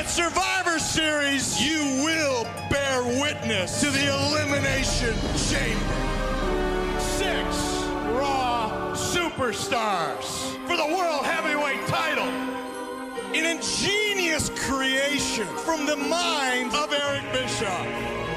At Survivor Series, you will bear witness to the Elimination Chamber. Six Raw Superstars for the World Heavyweight title. An ingenious creation from the mind of Eric Bischoff.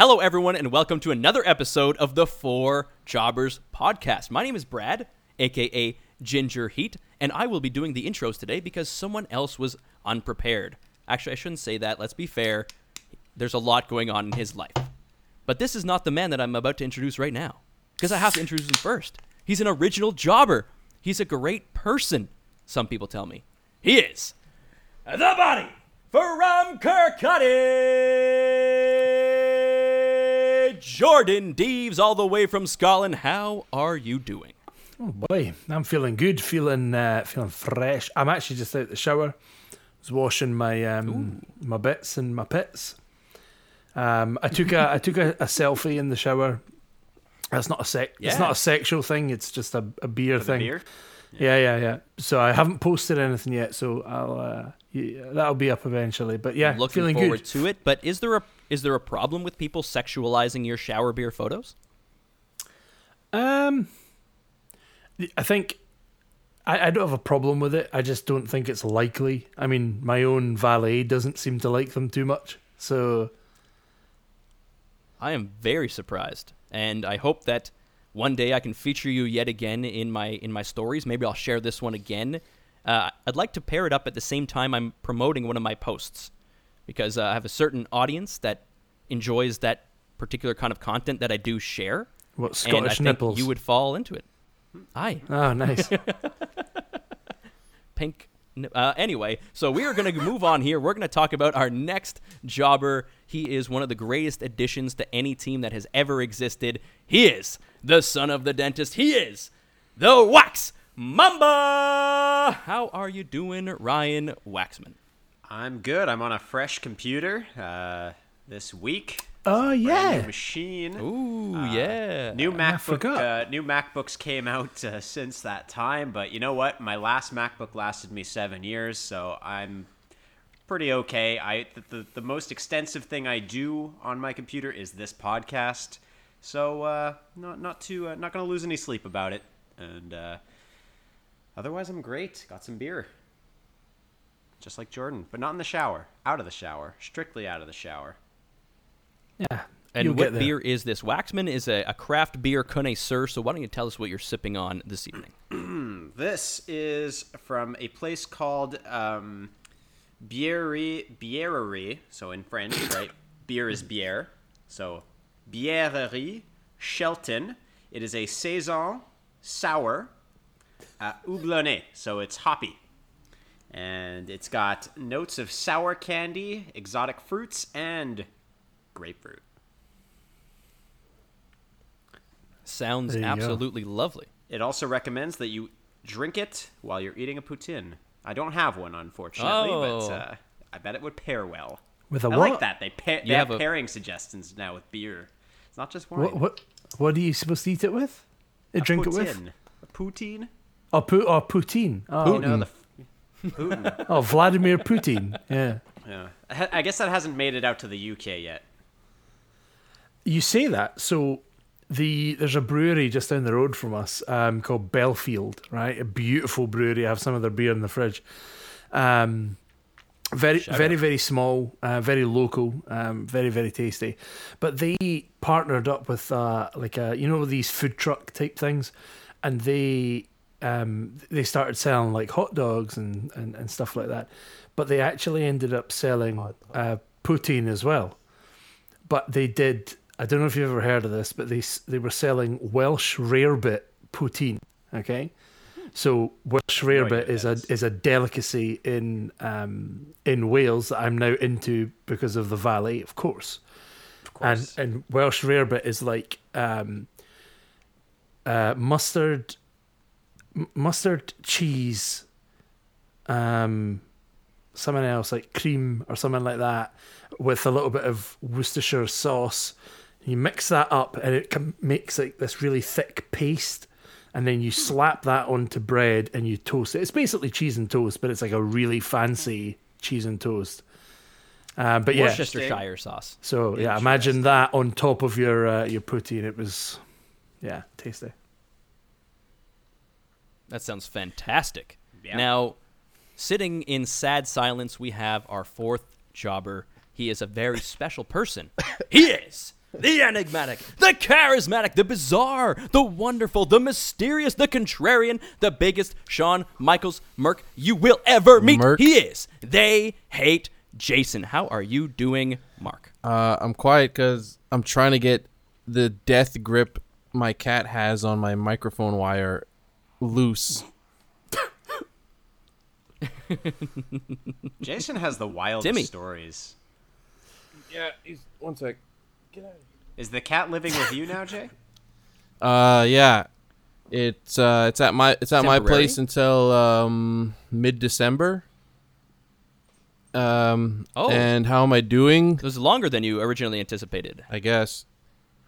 Hello, everyone, and welcome to another episode of the Four Jobbers podcast. My name is Brad, aka Ginger Heat, and I will be doing the intros today because someone else was unprepared. Actually, I shouldn't say that. Let's be fair. There's a lot going on in his life. But this is not the man that I'm about to introduce right now because I have to introduce him first. He's an original jobber. He's a great person, some people tell me. He is the body from Kirkcaldy, Jordan Deaves, all the way from Scotland. How are you doing? Oh boy, I'm feeling good, feeling uh, feeling fresh. I'm actually just out the shower. I was washing my um, my bits and my pits. Um, I took a I took a, a selfie in the shower. That's not a sec. It's not a sexual thing. It's just a, a beer the thing. beer? Yeah, yeah, yeah. So I haven't posted anything yet. So I'll uh, yeah, that'll be up eventually. But yeah, Looking feeling forward good. to it. But is there a is there a problem with people sexualizing your shower beer photos? Um, I think I, I don't have a problem with it. I just don't think it's likely. I mean, my own valet doesn't seem to like them too much. So I am very surprised, and I hope that one day I can feature you yet again in my in my stories. Maybe I'll share this one again. Uh, I'd like to pair it up at the same time I'm promoting one of my posts, because uh, I have a certain audience that enjoys that particular kind of content that I do share. what and I Scottish think nipples? you would fall into it. Aye. Oh, nice. pink. Uh, anyway, so we are going to move on here. We're going to talk about our next jobber. He is one of the greatest additions to any team that has ever existed. He is the son of the dentist. He is the Wax Mamba. How are you doing, Ryan Waxman? I'm good. I'm on a fresh computer uh, this week. oh Brand new yeah. machine. Ooh, Uh, yeah. New MacBook. forgot. Uh, new MacBooks came out uh, since that time, but you know what? My last MacBook lasted me seven years, so I'm pretty okay. I the, the, the most extensive thing I do on my computer is this podcast, so uh, not not too uh, not gonna lose any sleep about it. And uh, otherwise, I'm great. Got some beer, just like Jordan, but not in the shower. Out of the shower, strictly out of the shower. Yeah. and You'll what beer is this? Waxman is a, a craft beer connoisseur, so why don't you tell us what you're sipping on this evening? This is from a place called um, Bierie, Biererie. So in French, right? Beer is bière. So Biererie Shelton. It is a saison sour uh, houblonné. So it's hoppy. And it's got notes of sour candy, exotic fruits, and grapefruit. Sounds There you go. absolutely lovely. It also recommends that you drink it while you're eating a poutine. I don't have one, unfortunately, Oh. but uh, I bet it would pair well. With a I what? I like that. They, pair, they You have, have a- pairing suggestions now with beer. Not just wine. What what what are you supposed to eat it with? A drink it with? poutine. A poutine? Oh, pu- oh poutine. Oh, You know, the f- Putin. oh, Vladimir Putin. Yeah. yeah. I I guess that hasn't made it out to the UK yet. You say that, so the there's a brewery just down the road from us um, called Bellfield, right? A beautiful brewery. I have some of their beer in the fridge. Um, very, very, very small, uh, very local, um, very, very tasty. But they partnered up with uh, like a you know these food truck type things, and they um, they started selling like hot dogs and, and, and stuff like that. But they actually ended up selling uh, poutine as well but they did. I don't know if you've ever heard of this, but they they were selling Welsh rarebit poutine. Okay, so Welsh rarebit is a is. is a delicacy in um, in Wales that I'm now into because of the valley, of course. Of course. And and Welsh rarebit is like um, uh, mustard, m- mustard cheese, um, something else like cream or something like that, with a little bit of Worcestershire sauce. You mix that up, and it com- makes like this really thick paste and then you slap that onto bread and you toast it. It's basically cheese and toast, but it's like a really fancy cheese and toast. Uh, but yeah, Worcestershire sauce. so yeah, imagine that on top of your uh, your protein. It was, yeah, tasty. That sounds fantastic. Yeah. Now, sitting in sad silence, we have our fourth jobber. He is a very special person. he is the enigmatic, the charismatic, the bizarre, the wonderful, the mysterious, the contrarian, the biggest Shawn Michaels mark you will ever meet. Mark. He is. They hate Jason. How are you doing, Mark? Uh, I'm quiet because I'm trying to get the death grip my cat has on my microphone wire loose. Jason has the wildest Timmy. stories. Yeah, he's one sec. Is the cat living with you now, Jay? Uh, yeah, it's uh, it's at my it's at my place until um mid December. Um, Oh. and how am I doing? It was longer than you originally anticipated. I guess.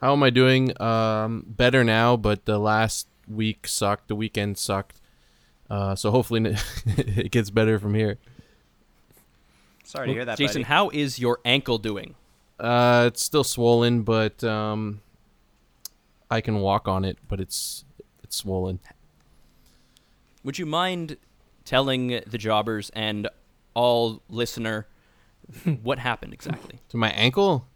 How am I doing? Um, better now, but the last week sucked. The weekend sucked. Uh, so hopefully it gets better from here. Sorry to hear that, Jason, buddy. how is your ankle doing? Uh, it's still swollen, but um, I can walk on it, but it's it's swollen. Would you mind telling the jobbers and all listener what happened exactly? To my ankle.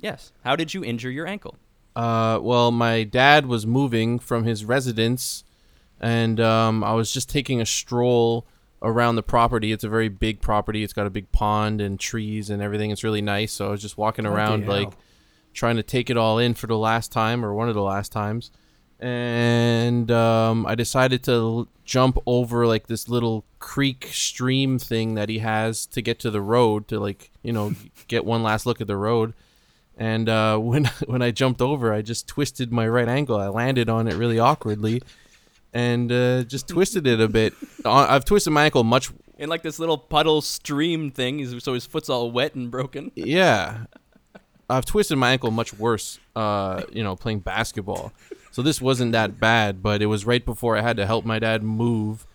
Yes. How did you injure your ankle? Uh, well, my dad was moving from his residence, and um, I was just taking a stroll around the property. It's a very big property. It's got a big pond and trees and everything. It's really nice. So I was just walking around, like trying to take it all in for the last time or one of the last times. And um, I decided to l- jump over like this little creek stream thing that he has to get to the road to like you know get one last look at the road. And uh, when when I jumped over, I just twisted my right ankle. I landed on it really awkwardly, and uh, just twisted it a bit. Uh, I've twisted my ankle much. In like this little puddle stream thing, so his foot's all wet and broken. Yeah, I've twisted my ankle much worse. Uh, you know, playing basketball. So this wasn't that bad, but it was right before I had to help my dad move,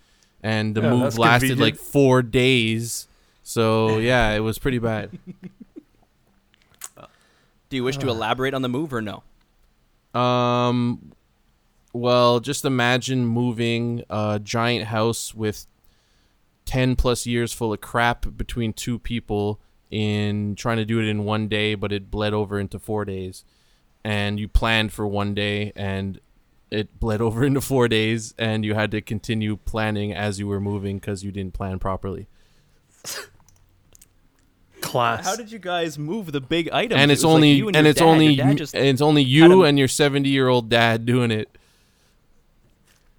and the Yeah, move lasted convenient. like four days. So yeah, it was pretty bad. Do you wish to elaborate on the move or no? Um, well, just imagine moving a giant house with 10 plus years full of crap between two people in trying to do it in one day, but it bled over into four days. And you planned for one day and it bled over into four days, and you had to continue planning as you were moving because you didn't plan properly. Class. How did you guys move the big items? and it's was like only you and, your it's dad. only Your just, and it's only you and your 70 year old dad doing it.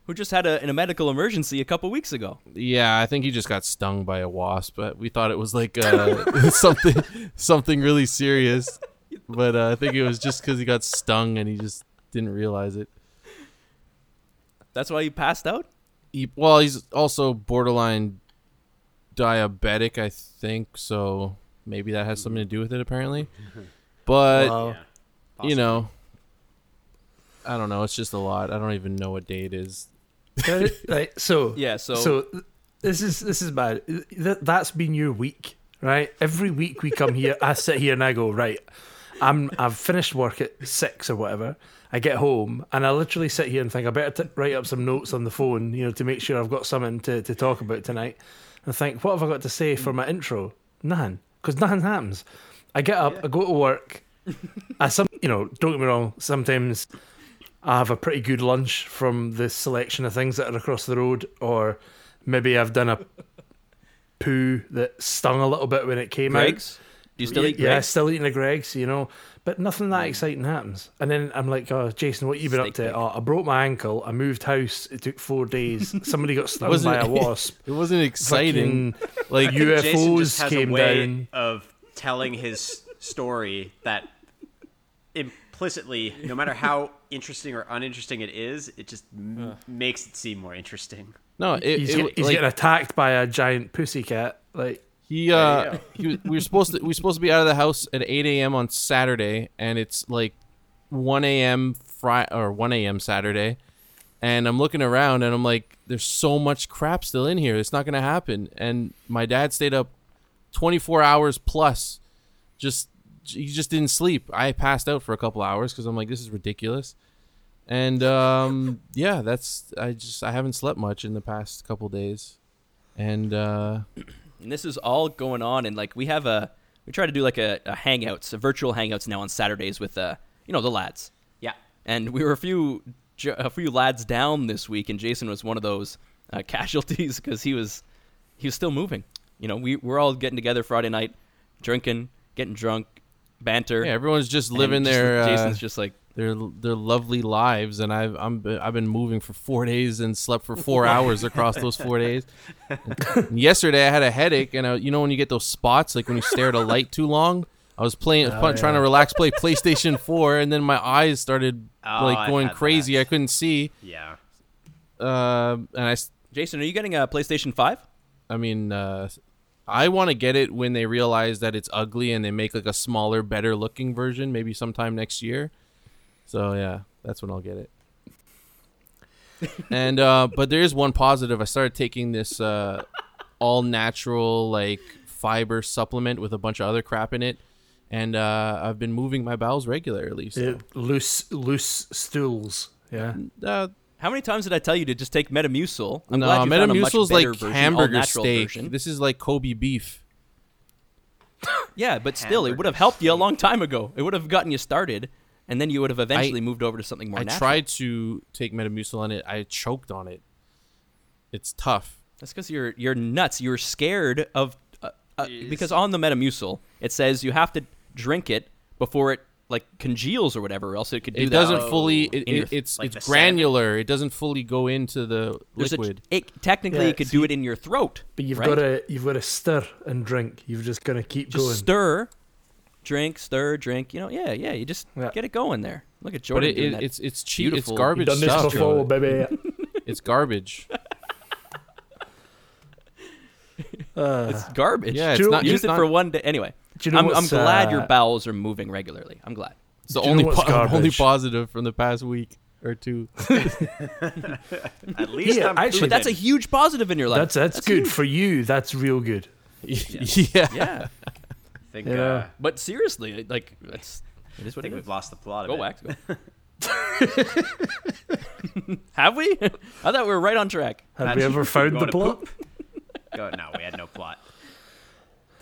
Who just had a, in a medical emergency a couple weeks ago. Yeah, I think he just got stung by a wasp, but we thought it was like uh, something something really serious. But uh, I think it was just because he got stung and he just didn't realize it. That's why he passed out. He, well, he's also borderline diabetic, I think, so maybe that has something to do with it. Apparently, but Wow. you know, I don't know. It's just a lot. I don't even know what day it is. Right, right, so Yeah, so- so this is this is bad. Th- that's been your week, right? Every week we come here, I sit here and I go right. I'm I've finished work at six or whatever. I get home and I literally sit here and think I better t- write up some notes on the phone, you know, to make sure I've got something to, to talk about tonight. And think, what have I got to say for my intro? Nothing, because nothing happens. I get up, I go to work. I some, you know, don't get me wrong. Sometimes I have a pretty good lunch from the selection of things that are across the road, or maybe I've done a poo that stung a little bit when it came Greggs? Do you out. still yeah, eat yeah, still eating a Greggs, you know, but nothing that mm. exciting happens. And then I'm like, oh, Jason, what you been Steak up to? bake. Oh, I broke my ankle. I moved house. It took four days. Somebody got stung wasn't- by a wasp. It wasn't exciting. Fucking like Jason just UFOs has came a way down. of telling his story that implicitly, no matter how interesting or uninteresting it is, it just m- makes it seem more interesting. no, it, He's, it, get- he's like, getting attacked by a giant pussycat. Like, He uh he was, we were supposed to we were supposed to be out of the house at 8 a.m. on Saturday, and it's like 1 a.m. Friday or 1 a.m. Saturday, and I'm looking around and I'm like, there's so much crap still in here. It's not gonna happen. And my dad stayed up 24 hours plus, just he just didn't sleep. I passed out for a couple hours because I'm like, this is ridiculous. And um, yeah, that's I just I haven't slept much in the past couple days, and uh, And this is all going on, and like we have a we try to do like a, a hangouts, a virtual hangouts now on Saturdays with uh you know the lads. Yeah. And we were a few a few lads down this week, and Jason was one of those uh, casualties because he was he was still moving. You know, we we're all getting together Friday night, drinking, getting drunk, banter. yeah, everyone's just and living just- their uh, Jason's just like their their lovely lives, and I've I'm I've been moving for four days and slept for four hours across those four days. Yesterday I had a headache, and I, you know when you get those spots, like when you stare at a light too long. I was playing, Oh, trying to relax, play PlayStation Four, and then my eyes started Oh, like going had crazy. that. I couldn't see, Yeah. uh, and I s- Jason, are you getting a PlayStation Five? I mean, uh, I want to get it when they realize that it's ugly and they make like a smaller, better looking version, maybe sometime next year. So yeah, that's when I'll get it. and uh, but there is one positive. I started taking this uh, all natural like fiber supplement with a bunch of other crap in it, and uh, I've been moving my bowels regularly. So. Yeah, loose loose stools. Yeah. Uh, How many times did I tell you to just take Metamucil? I'm no, glad you found a much Metamucil's like version, hamburger all-natural steak. version. This is like Kobe beef. Yeah, but still, it would have helped you a long time ago. It would have gotten you started, and then you would have eventually moved over to something more I natural. tried to take Metamucil on it. I choked on it. It's tough. That's because you're you're nuts. You're scared of uh, uh, because on the Metamucil it says you have to drink it before it like congeals or whatever, or else it could do It that. doesn't fully. It, it, it's like it's the sediment? granular. It doesn't fully go into the There's a- liquid. it, technically, Yeah, it could see- do it in your throat. But you've right? got to you've got to stir and drink. You've just got to keep just going. stir, drink, stir, drink. You know, yeah, yeah. You just Yeah. get it going there. Look at but Jordan it, doing it, that. it's it's cheap. It's garbage You've done stuff. this before, baby. It's garbage. Uh, It's garbage. Yeah, it's not. Use It's it not, for one day. Anyway, do you know I'm, I'm what's, glad your uh, bowels are moving regularly. I'm glad. it's the do you know only what's po- only positive from the past week or two. At least Yeah, I'm actually, But that's a huge positive in your life. That's that's, good huge. for you. That's real good. yeah. Yeah, I think, Yeah. uh, but seriously, like that's it is I what it think is. we've lost the plot Go it. wax. Have we? I thought we were right on track. Have Imagine we ever found the plot? Go, no, we had no plot.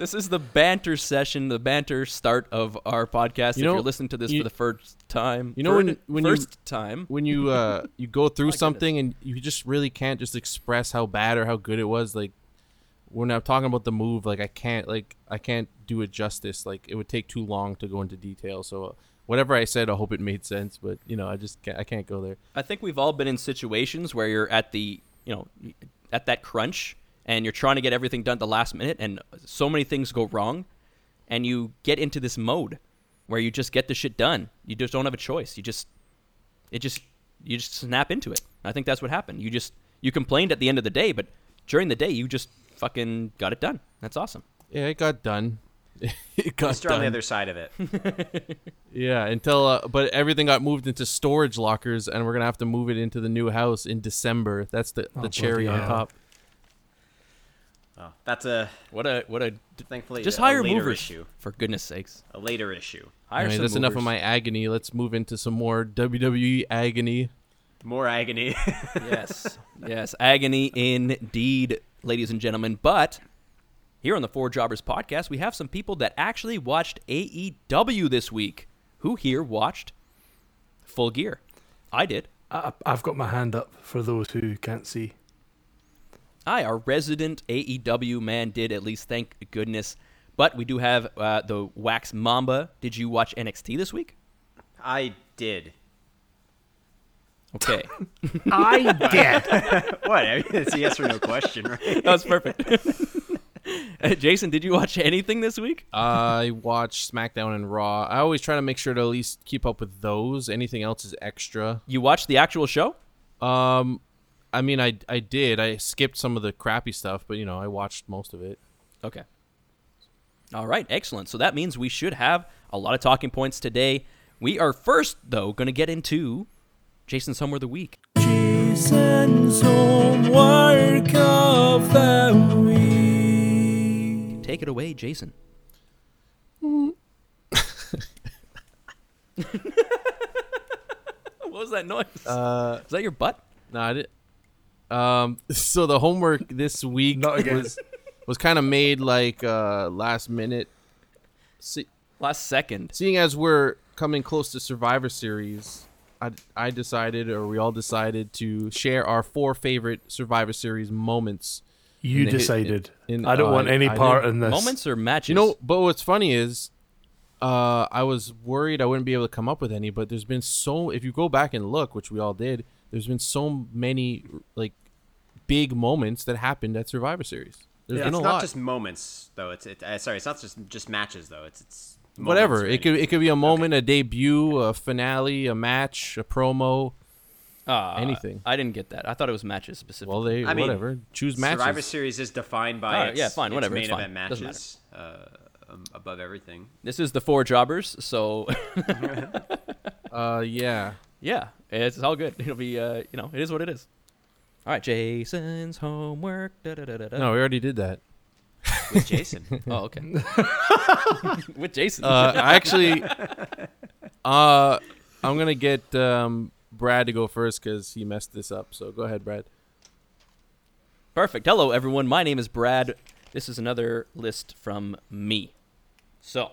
This is the banter session, the banter start of our podcast. You if know, you're listening to this you- for the first time, you know when- when you- first time, when you uh you go through goodness. something and you just really can't just express how bad or how good it was like when i'm talking about the move like i can't like i can't do it justice like it would take too long to go into detail so uh, whatever i said i hope it made sense but you know i just can't, i can't go there I think we've all been in situations where you're at the, you know, at that crunch and you're trying to get everything done at the last minute and so many things go wrong and you get into this mode where you just get the shit done. You just don't have a choice. You just it just you just snap into it. I think that's what happened. You just you complained at the end of the day, but during the day you just fucking got it done. That's awesome. yeah it got done it got Let's on the other side of it. yeah until uh, but everything got moved into storage lockers and we're gonna have to move it into the new house in december that's the, Oh, the cherry bloody on top Oh, that's a What a what a thankfully just a hire later movers issue. for goodness sakes. A later issue. Hire Anyway, some that's enough of my agony let's move into some more wwe agony More agony. yes, yes, agony indeed, ladies and gentlemen. But here on the Four Jobbers podcast, we have some people that actually watched AEW this week. Who here watched Full Gear? I did. I, I've got my hand up for those who can't see. I, our resident AEW man, did at least. Thank goodness. But we do have uh, the Wax Mamba. Did you watch NXT this week? I did. Okay, I did. What? I mean, it's a yes or no question, right? that was perfect. Jason, did you watch anything this week? I watch SmackDown and Raw. I always try to make sure to at least keep up with those. Anything else is extra. You watched the actual show? Um, I mean, I I did. I skipped some of the crappy stuff, but you know, I watched most of it. Okay. All right, excellent. So that means we should have a lot of talking points today. We are first, though, going to get into Jason's Homework of the Week. Jason's homework of the week. Take it away, Jason. what was that noise? Uh, Is that your butt? no, I did. Um, so the homework this week was was kind of made like uh last minute. See, Last second. seeing as we're coming close to Survivor Series, I, I decided, or we all decided, to share our four favorite Survivor Series moments. You In the hit- decided. in- I don't uh, want any I part did. in this. Moments or matches? You know, but what's funny is, uh, I was worried I wouldn't be able to come up with any, but there's been so. If you go back and look, which we all did, there's been so many like big moments that happened at Survivor Series. There's Yeah. been It's a not lot. just moments though. It's it, uh, sorry. It's not just just matches though. It's it's Whatever. right? It could it could be a moment, a debut, a finale, a match, a promo. Uh, anything. I didn't get that. I thought it was matches specifically. Well, they I mean, whatever. Choose matches. Survivor Series is defined by Alright, its, yeah, fine, its whatever, main it's event Doesn't matches uh, um, above everything. this is the four jobbers, so Uh, yeah. yeah, it's all good. It'll be, uh, you know, it is what it is. All right, Jason's homework. Da, da, da, da, da. No, we already did that. With Jason, Oh, okay. With Jason. Uh, I actually, uh, I'm gonna get um Brad to go first because he messed this up. So go ahead, Brad. Perfect. Hello, everyone. My name is Brad. This is another list from me. So,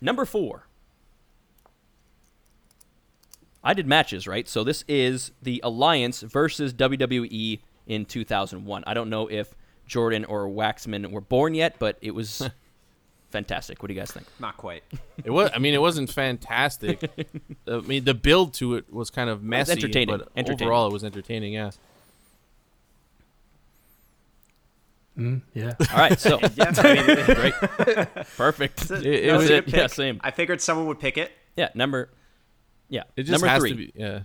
number four. I did matches, right? So this is the Alliance versus WWE in 2001. I don't know if Jordan or Waxman were born yet, but it was fantastic. What do you guys think? not quite. It was. I mean, it wasn't fantastic. I mean, the build to it was kind of messy, entertaining. but Entertaining. overall, it was entertaining. Yeah. Mm, yeah. All right, so Yeah, I mean, great, perfect. It- it that was- a good. Yeah, same. I figured someone would pick it. Yeah, number. Yeah, It just number has three. to be. Yeah.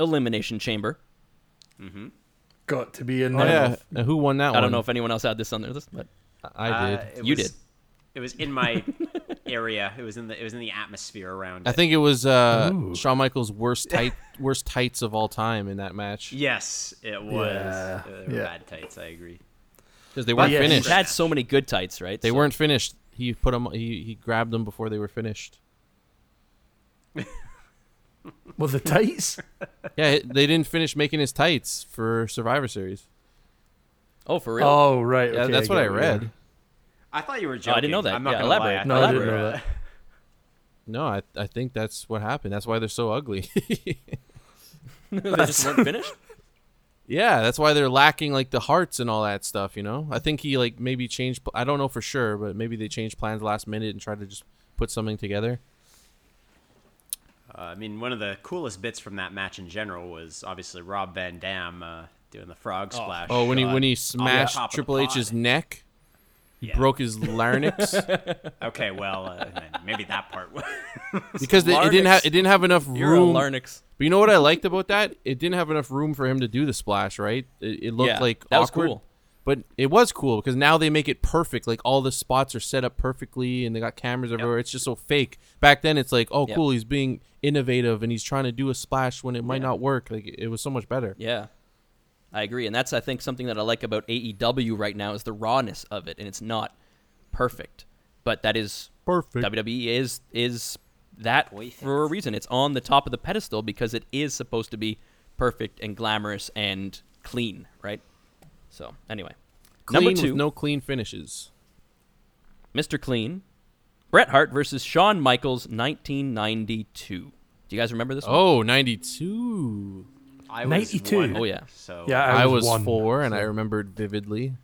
Elimination Chamber. Mm-hmm. Got to be in Oh there. yeah. And who won that one? I don't know if anyone else had this on their list, but I did. Uh, it You was- did. It was in my area. It was in the it was in the atmosphere around. I it. think it was uh, Ooh. Shawn Michaels' worst tight, worst tights of all time in that match Yes, it was. Yeah, Uh, they were yeah. bad tights. I agree. because they weren't yeah, He finished. had so many good tights, right? They So- weren't finished. He put them. He, he grabbed them before they were finished. Well, the tights. Yeah, they didn't finish making his tights for Survivor Series. Oh, for real? Oh right. Yeah, okay, that's what I get it, read. I thought you were Oh, joking. I didn't know that. I'm not Yeah, gonna lie. I No, thought I didn't know that. No, I I think that's what happened. That's why they're so ugly. they just weren't finished. Yeah, that's why they're lacking like the hearts and all that stuff. You know, I think he like maybe changed. I don't know for sure, but maybe they changed plans last minute and tried to just put something together. Uh, I mean, one of the coolest bits from that match in general was obviously Rob Van Dam uh, doing the frog splash. Oh, when he when he smashed top Triple H's neck, he Yeah. broke his larynx Okay, well, uh, maybe that part. was- because they, it didn't have it didn't have enough You're room. a larynx. But you know what I liked about that? It didn't have enough room for him to do the splash, right? It, it looked Yeah, like that was cool. But it was cool because now they make it perfect. Like all the spots are set up perfectly, and they got cameras everywhere. It's just so fake. Back then, it's like, oh, Yep. cool, he's being innovative and he's trying to do a splash when it might not work. Like it was so much better. Yeah, I agree, and that's I think something that I like about AEW right now is the rawness of it, and it's not perfect, but that is Perfect. WWE is is that for a reason. It's on the top of the pedestal because it is supposed to be perfect and glamorous and clean, right? So anyway, Clean number two, with no clean finishes. Mr. Clean, Bret Hart versus Shawn Michaels, 1992. Do you guys remember this one? Oh, 92. I was 92. one, Oh, yeah. So Yeah, I, I was, was one, four, and I remembered vividly.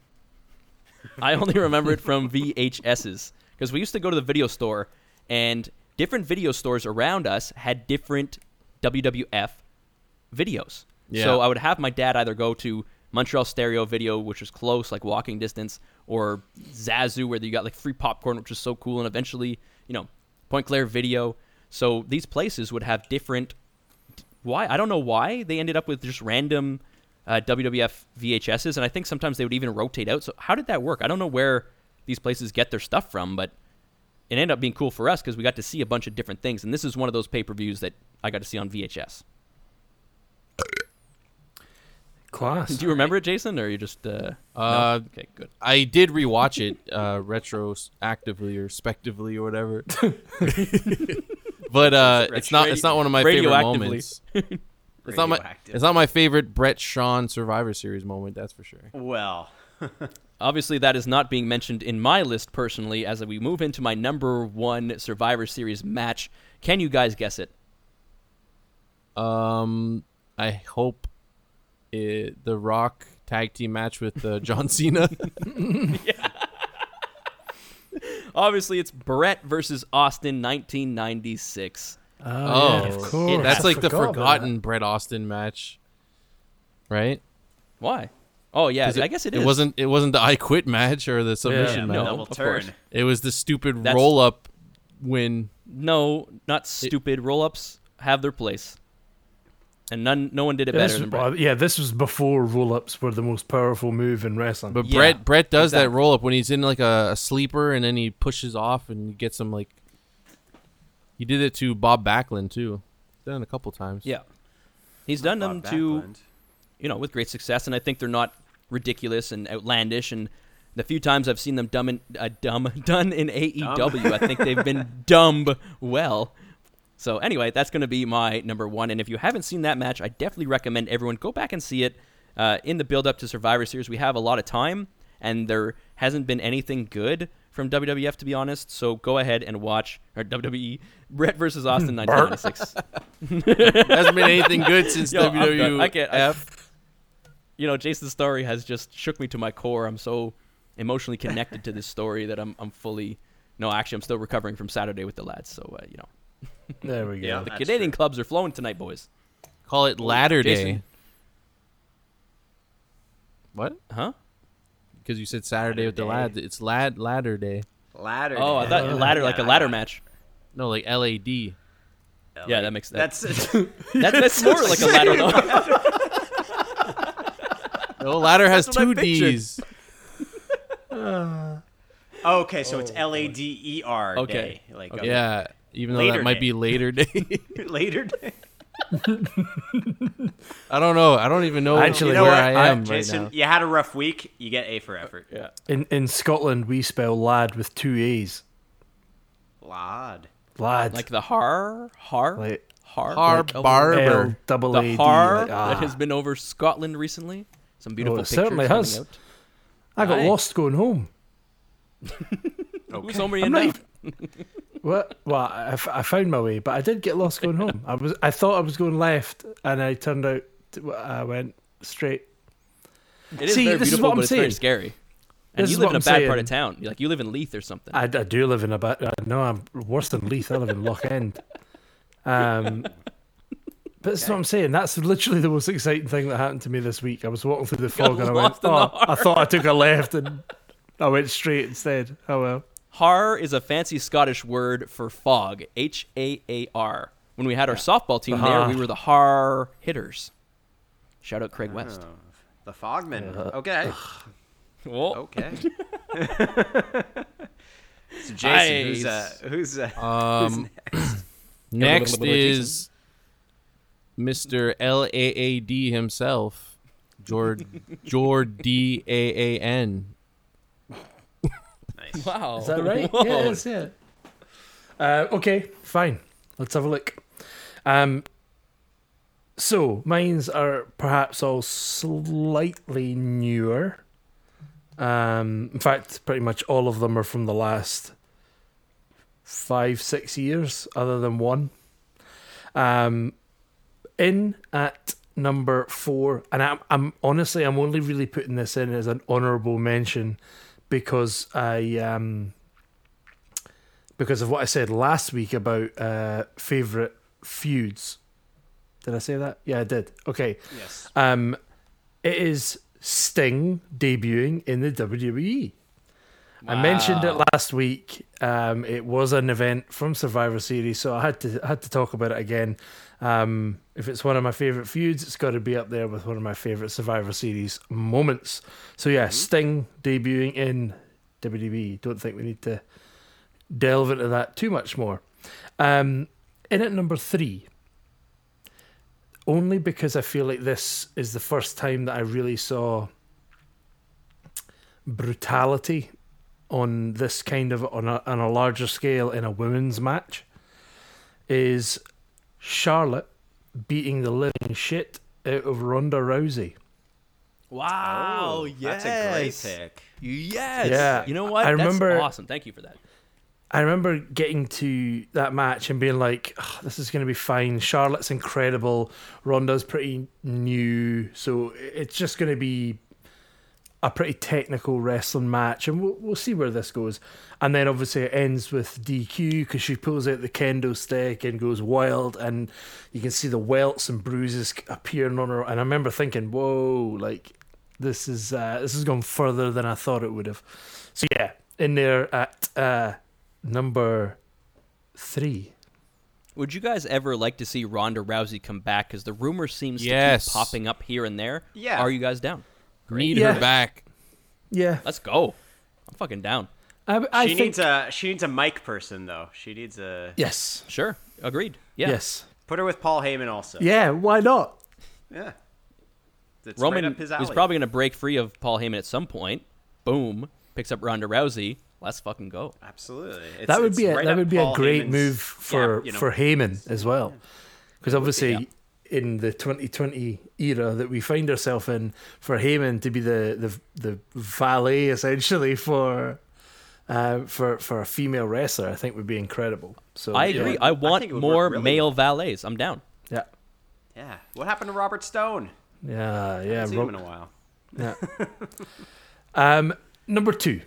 I only remember it from VHSs because we used to go to the video store, and different video stores around us had different WWF videos. Yeah. So I would have my dad either go to Montreal Stereo Video, which was close, like walking distance, or Zazu, where you got like free popcorn, which was so cool, and eventually, you know, Pointe-Claire Video. So these places would have different. Why I don't know why they ended up with just random uh, WWF VHSs, and I think sometimes they would even rotate out. So how did that work? I don't know where these places get their stuff from, but it ended up being cool for us because we got to see a bunch of different things, and this is one of those pay per views that I got to see on VHS. Class. Do you remember it, Jason, or you just? Uh, no? Uh, okay, good. I did rewatch it uh, retroactively or respectively or whatever. but uh, it's not it's not one of my favorite moments. It's not my it's not my favorite Bret Shawn Survivor Series moment. That's for sure. Well, Obviously, that is not being mentioned in my list personally. As we move into my number one Survivor Series match, can you guys guess it? Um, I hope it, the Rock tag team match with uh, John Cena. yeah. Obviously, it's Bret versus Austin, 1996. Oh, Oh, yeah, of course. That's I like the forgot about forgotten Bret Austin match, right? Why? Oh yeah, 'Cause I guess it it is. wasn't it wasn't the I Quit match or the submission Yeah, match. no. of turn. course. It was the stupid That's- roll up win. No, not stupid. Roll-ups have their place, and none, no one did it that. better This than was, Bret. yeah, this was before roll-ups were the most powerful move in wrestling. But Yeah, Bret Bret does that roll up when he's in like a, a sleeper and then he pushes off and gets him like. He did it to Bob Backlund too. Done a couple times. Yeah, he's done them Bob to you know with great success, and I think they're not ridiculous and outlandish. And the few times I've seen them dumb in, uh, dumb done in AEW, I think they've been dumb well. So anyway, that's going to be my number one. And if you haven't seen that match, I definitely recommend everyone go back and see it. Uh, in the build up to Survivor Series, we have a lot of time, and there hasn't been anything good from WWF to be honest. So go ahead and watch or WWE Bret versus Austin 1996. hasn't been anything good since Yo. WWF. I can't- I- you know, Jason's story has just shook me to my core. I'm so emotionally connected to this story that I'm I'm fully. No, actually, I'm still recovering from Saturday with the lads. So uh, you know, there we go. Yeah. the Canadian true. clubs are flowing tonight, boys. Call it Ladder Day. Jason. What? Huh? Because you said Saturday Ladder with the lads. It's Lad Ladder Day. Ladder. Oh, I day. thought ladder like a ladder match. No, like L A D. Yeah, that makes that. That's That's that's more like a ladder. though. No, ladder has That's what I two pictured. D's. okay. So it's L A D E R Okay. day. Like okay. Yeah, even though Later that might day. be later day. later day. I don't know. I don't even know Actually, You know where what? I am right Jason, now. you had a rough week. You get A for effort. yeah. In in Scotland, we spell lad with two A's. Lad. Lad. Like the har har Like har Har like over- bar- L Barber. double The A D. har like, ah. that has been over Scotland recently. Some beautiful it pictures certainly has. out. I got Aye. lost going home. Who's home are you I'm now? not even- What? Well, I, f- I found my way, but I did get lost going home. I was I thought I was going left, and I turned out to, I went straight. It is See, very this is beautiful, what I'm but it's very saying. scary. And This you live in a I'm bad part of town. Like you live in Leith or something. I, I do live in a bad. Uh, no, I'm worse than Leith. I live in Lochend. Um, but that's what I'm saying. That's literally the most exciting thing that happened to me this week. I was walking through the fog and I went, lost in "Oh, I thought I took a left and I went straight instead." Oh well. Haar is a fancy Scottish word for fog. H A A R. When we had our softball team The there, Haar. we were the Haar hitters. Shout out Craig West. The Fogman. Okay. Oh, Okay. so Jason, who's uh, who's uh, Um, next is Mr. L A A D himself, Jord Jord D A A N. nice. wow. Is that right? Whoa. yeah, it is, yeah. Uh, okay, fine. Let's have a look. Um, so mines are perhaps all slightly newer. Um, in fact, pretty much all of them are from the last five, six years, other than one. Um, in at number four, and I'm, I'm honestly, I'm only really putting this in as an honourable mention because I um because of what I said last week about uh favorite feuds. Did I say that? Yeah, I did. Okay. Yes. Um it is Sting debuting in the WWE. Wow. I mentioned it last week. Um, it was an event from Survivor Series, so I had to I had to talk about it again. Um, if it's one of my favorite feuds, it's got to be up there with one of my favorite Survivor Series moments. So yeah, Sting debuting in WWE. Don't think we need to delve into that too much more. Um, in at number three, only because I feel like this is the first time that I really saw brutality on this kind of on a on a larger scale in a women's match is Charlotte beating the living shit out of Ronda Rousey. Wow, Oh, yes. That's a great pick. Yes. Yeah, You know what? I remember- That's awesome. Thank you for that. I remember getting to that match and being like, "Ugh, this is going to be fine. Charlotte's incredible. Ronda's pretty new. So it's just going to be a pretty technical wrestling match. And we'll, we'll see where this goes. And then obviously it ends with DQ because she pulls out the kendo stick and goes wild. And you can see the welts and bruises appearing on her. And I remember thinking, whoa, like this is uh, this has gone further than I thought it would have. So yeah, in there at uh, number three. Would you guys ever like to see Ronda Rousey come back? Because the rumor seems Yes. to keep popping up here and there. Yeah. Are you guys down? Need Yeah. her back. Yeah, Let's go. I'm fucking down. I, I she think needs a she needs a mic person though. She needs a yes, Sure. Agreed. Yeah. yes, put her with Paul Heyman also. yeah. Why not? Yeah. It's Roman right up his is alley. probably going to break free of Paul Heyman at some point. Boom. Picks up Ronda Rousey. Let's fucking go. absolutely. It's, that would be a, right that would be a great Heyman's- move for yeah, you know. for Heyman as well, because obviously yeah. In the 2020 era that we find ourselves in, for Heyman to be the the the valet essentially for. Uh, for for a female wrestler, I think would be incredible. So I yeah. agree. I want think it would more really male valets. I'm down. Yeah, Yeah. What happened to Robert Stone? yeah, yeah. Haven't seen him in a while. Yeah. um, number two.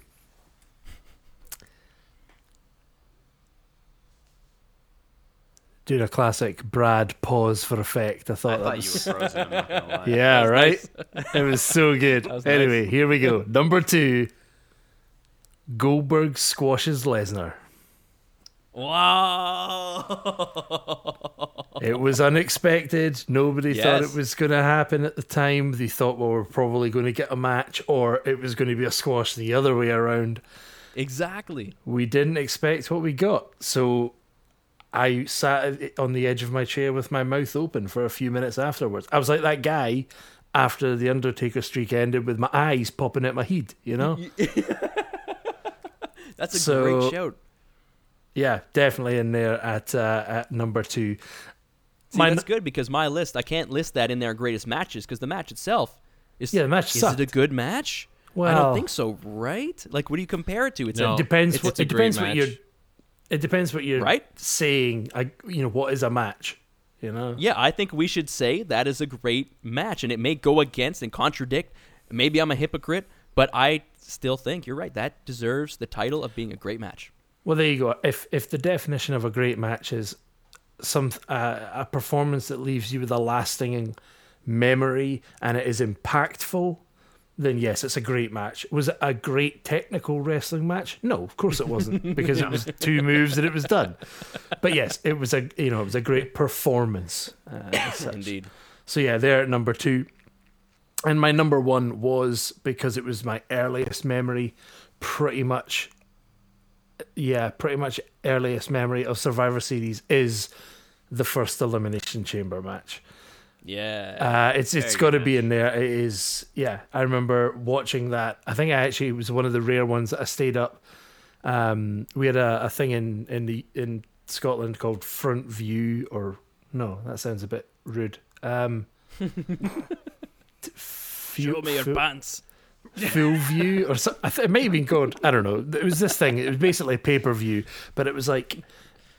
Doing a classic Brad pause for effect. I I thought that thought you were frozen. I'm not gonna lie. yeah, was right? it was so good. was Anyway, here we go. Number two. Goldberg squashes Lesnar. Wow. It was unexpected. Nobody thought it was going to happen at the time. They thought, well, we're probably going to get a match, or it was going to be a squash the other way around. exactly. we didn't expect what we got. So I sat on the edge of my chair with my mouth open for a few minutes afterwards. I was like that guy after the Undertaker streak ended with my eyes popping out my head, you know? That's a So- great shout. yeah, definitely in there at uh, at number two. See, My- that's good because my list, I can't list that in their greatest matches because the match itself is. Yeah, the match Is sucked. it a good match? Well, I don't think so, right? Like, what do you compare it to? It's No. a, It depends it's- what it's it depends great what you're it depends what you're Right? saying. I you know, what is a match? You know? Yeah, I think we should say that is a great match, and it may go against and contradict. Maybe I'm a hypocrite, but I still think you're right. That deserves the title of being a great match. Well, there you go. If if the definition of a great match is some uh, a performance that leaves you with a lasting memory and it is impactful, then yes, it's a great match. Was it a great technical wrestling match? No, of course it wasn't because it was two moves and it was done. But yes, it was a you know it was a great performance. Uh. Indeed. So yeah, they're at number two. And my number one was because it was my earliest memory, pretty much. Yeah, pretty much earliest memory of Survivor Series is the first Elimination Chamber match. Yeah. Uh, it's it's got to be in there. It is. Yeah, I remember watching that. I think I actually it was one of the rare ones that I stayed up. Um, we had a, a thing in in the in Scotland called Front View, or no, that sounds a bit rude. Um, t- Show me your full- pants. full view or so, I th- it might have been called I don't know. It was this thing. It was basically pay per view, but it was like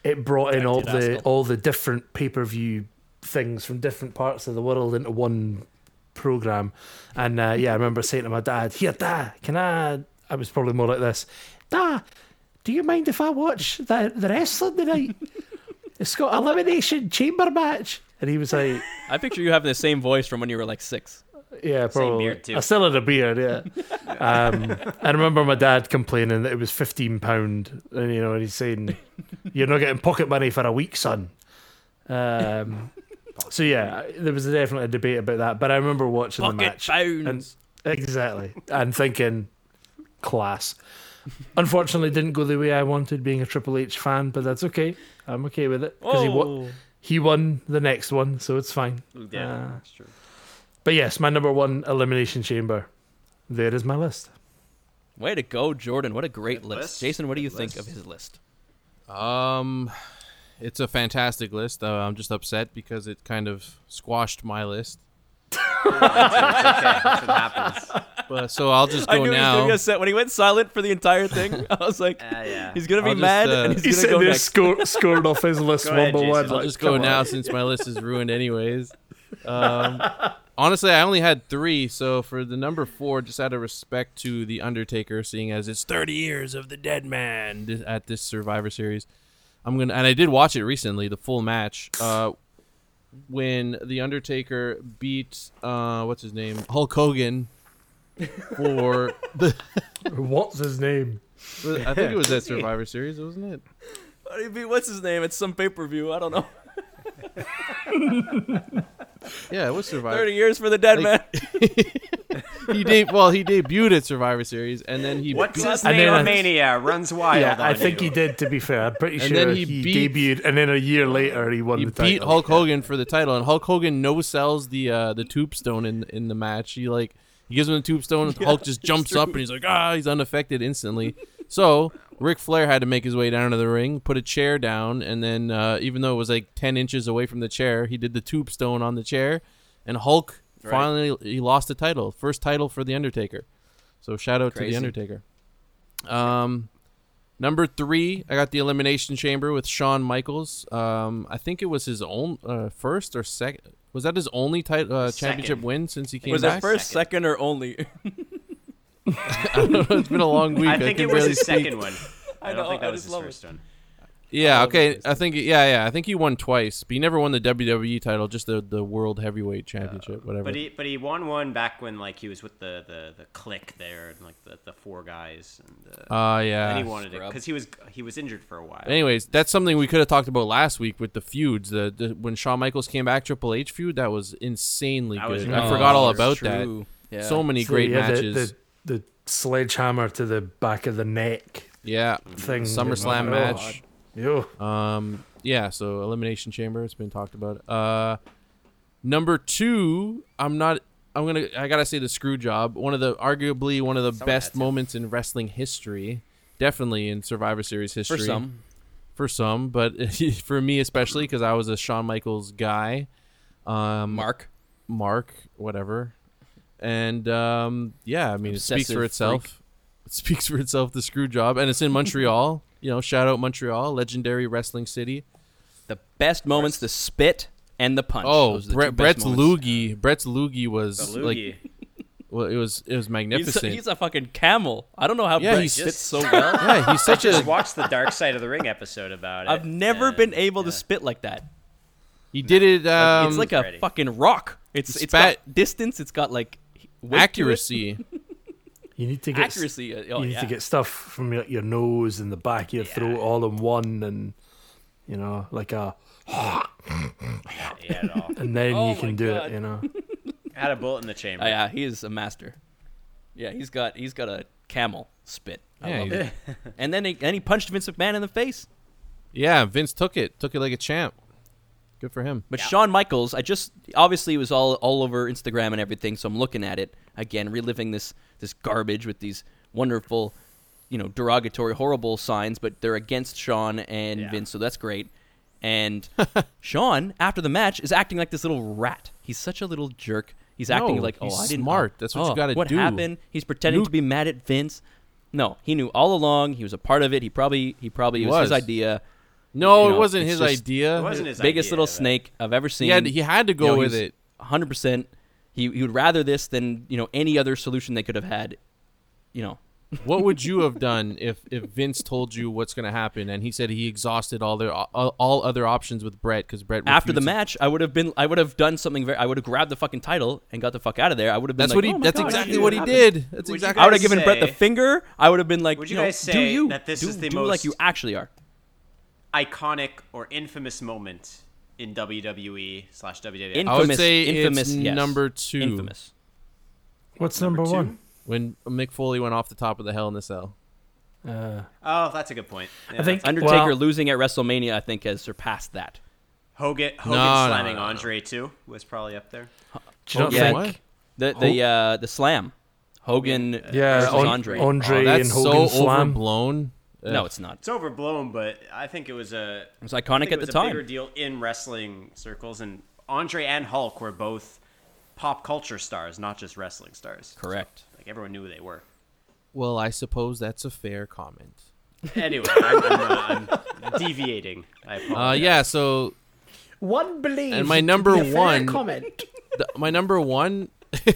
it brought in all the asshole. all the different pay per view things from different parts of the world into one program. And uh, yeah, I remember saying to my dad, "Here, dad, can I?" I was probably more like this, "Dad, do you mind if I watch the the wrestling tonight? It's got elimination chamber match." And he was like, I picture you having the same voice from when you were like six. Yeah, probably. beard, too. I still had a beard, yeah. um, I remember my dad complaining that it was fifteen pound, and you know, and he's saying, "You're not getting pocket money for a week, son." Um, so yeah, there was definitely a debate about that. But I remember watching the match, pounds. and exactly, and thinking, class. Unfortunately, didn't go the way I wanted, being a Triple H fan, but that's okay. I'm okay with it because he won. He won the next one, so it's fine. Yeah, Uh, that's true. But yes, my number one elimination chamber. There is my list. Way to go, Jordan! What a great list. list. Jason, what do you Good think of his list? Um, it's a fantastic list. Uh, I'm just upset because it kind of squashed my list. okay, happens. But so I'll just I go knew he was now. gonna be upset when he went silent for the entire thing. I was like, Uh, yeah. he's gonna be just, mad uh, and he's, He's gonna go sitting there next. score, scored off his list one by one. I'll just go come now since my list is ruined anyways. Um, honestly, I only had three, so for the number four, just out of respect to the Undertaker, seeing as it's 30 years of the Dead Man at this Survivor Series, I'm gonna and I did watch it recently, the full match. Uh, when the Undertaker beat uh, what's his name, Hulk Hogan, for the What's his name? I think it was at Survivor Series, wasn't it? What do you mean, What's his name? It's some pay per view. I don't know. Yeah, it was Survivor. Thirty years for the dead Like- man. he de- well, he debuted at Survivor Series, and then he What's beat- his And name? then I- Mania runs wild. yeah, I think you. he did. To be fair, I'm pretty And sure then he, he beat- debuted, and then a year later he won he the beat. Hulk Hogan for the title, and Hulk Hogan no sells the uh, the tombstone in in the match. He like he gives him the tombstone, and Hulk just jumps up and he's like ah, he's unaffected instantly. So Ric Flair had to make his way down to the ring, put a chair down, and then uh, even though it was like ten inches away from the chair, he did the tombstone on the chair, and Hulk Right. finally he lost the title, first title for the Undertaker. So shout out to the Undertaker. Um, number three, I got the Elimination Chamber with Shawn Michaels. Um, I think it was his own uh, first or second. Was that his only title uh, championship win since he came back? Was back? it first, Second. second, or only? I don't know. It's been a long week. I think can it was barely his speak. second one. I, I don't know, think I that was his love first one. Yeah, love okay. I think yeah, yeah. I think he won twice, but he never won the WWE title, just the the World Heavyweight Championship, whatever. But he but he won one back when like he was with the the, the clique there and like the, the four guys and uh, uh yeah. and he wanted it Scrub. because he was he was injured for a while. Anyways, that's something we could have talked about last week with the feuds. The, the when Shawn Michaels came back, Triple H feud that was insanely That good. really I forgot all Oh, about true. that. Yeah. So many So, great yeah, matches. The, the, sledgehammer to the back of the neck yeah, thing. SummerSlam Oh, match. Yo, Um, yeah, so Elimination Chamber, it's been talked about. Uh, number two, I'm not. I'm gonna. I gotta say the screw job. One of the arguably one of the Someone best moments in wrestling history. Definitely in Survivor Series history. For some, for some, but for me especially because I was a Shawn Michaels guy. Um, Mark. Mark, whatever. And um, yeah, I mean, it speaks for Obsessive itself. It speaks for itself. The screw job, and it's in Montreal. you know, shout out Montreal, legendary wrestling city. The best moments: the spit and the punch. Oh, Those the two Bret, Bret's moments. loogie. Bret's loogie was The like, well, it was it was He's a, magnificent. he's a fucking camel. I don't know how Yeah, Bret he's spits so well. yeah, he's such just a. watched the Dark Side of the Ring episode about it. I've never and, been able to spit like that. He did it. Um, it's like a ready. fucking rock. It's it's Spat- got distance. It's got like weight to it. Accuracy. you need to get Accuracy. uh, Oh, you need yeah. to get stuff from your, your nose and the back of your throat all in one, and you know, like a, Yeah, at and then Oh you can do God. it. You know, Had a bullet in the chamber. Oh, yeah, he is a master. Yeah, he's got he's got a camel spit. I Yeah, love it. And then he and he punched Vince McMahon in the face. yeah, Vince took it. Took it like a champ. Good for him. But Shawn Michaels, I just obviously it was all all over Instagram and everything, so I'm looking at it again, reliving this this garbage with these wonderful, you know, derogatory, horrible signs, but they're against Shawn and Yeah. Vince, so that's great. And Shawn, after the match, is acting like this little rat. He's such a little jerk. He's acting like, oh, he's I didn't. smart. oh, That's what you oh, gotta do. What happened? He's pretending Luke- to be mad at Vince. No, he knew all along. He was a part of it. He probably, he probably He it was his was. idea. No, You it wasn't his just- idea. It wasn't his Biggest idea, little but- snake I've ever seen. He had he had to go You know, with it. 100%. He, he would rather this than, you know, any other solution they could have had. You know, What would you have done if if Vince told you what's going to happen and he said he exhausted all their all, all other options with Bret because Bret after the refused to- match, I would have been, I would have done something very, I would have grabbed the fucking title and got the fuck out of there. I would have been That's like, what he. "Oh that's God, exactly what he what did. That's Would exactly. I would have guys given Bret the finger. I would have been like, Would you know, guys do say you that this do, is the do like you actually are? Iconic or infamous moment in WWE slash WWE. In- I would Infamous- say infamous, it's yes. number two Infamous. what's number, Number two? one? when Mick Foley went off the top of the Hell in the Cell. Uh, Oh, that's a good point. Yeah, I think Undertaker well, losing at WrestleMania, I think, has surpassed that. Hogan, Hogan No, no, slamming no, no. Andre too was probably up there. Do you not yeah. think? What? The the uh, the slam, Hogan Yeah, versus Andre. Andre Oh, and that's Hogan so slam. overblown. No, it's not. It's overblown, but I think it was a It was iconic at it the was a bigger time. deal in wrestling circles, and Andre and Hulk were both pop culture stars, not just wrestling stars. Correct. Like everyone knew who they were. Well, I suppose that's a fair comment. Anyway, I'm, I'm, uh, I'm deviating. I Uh, apologize. yeah. So One believes. And my number to be a fair one- comment. the, my number one,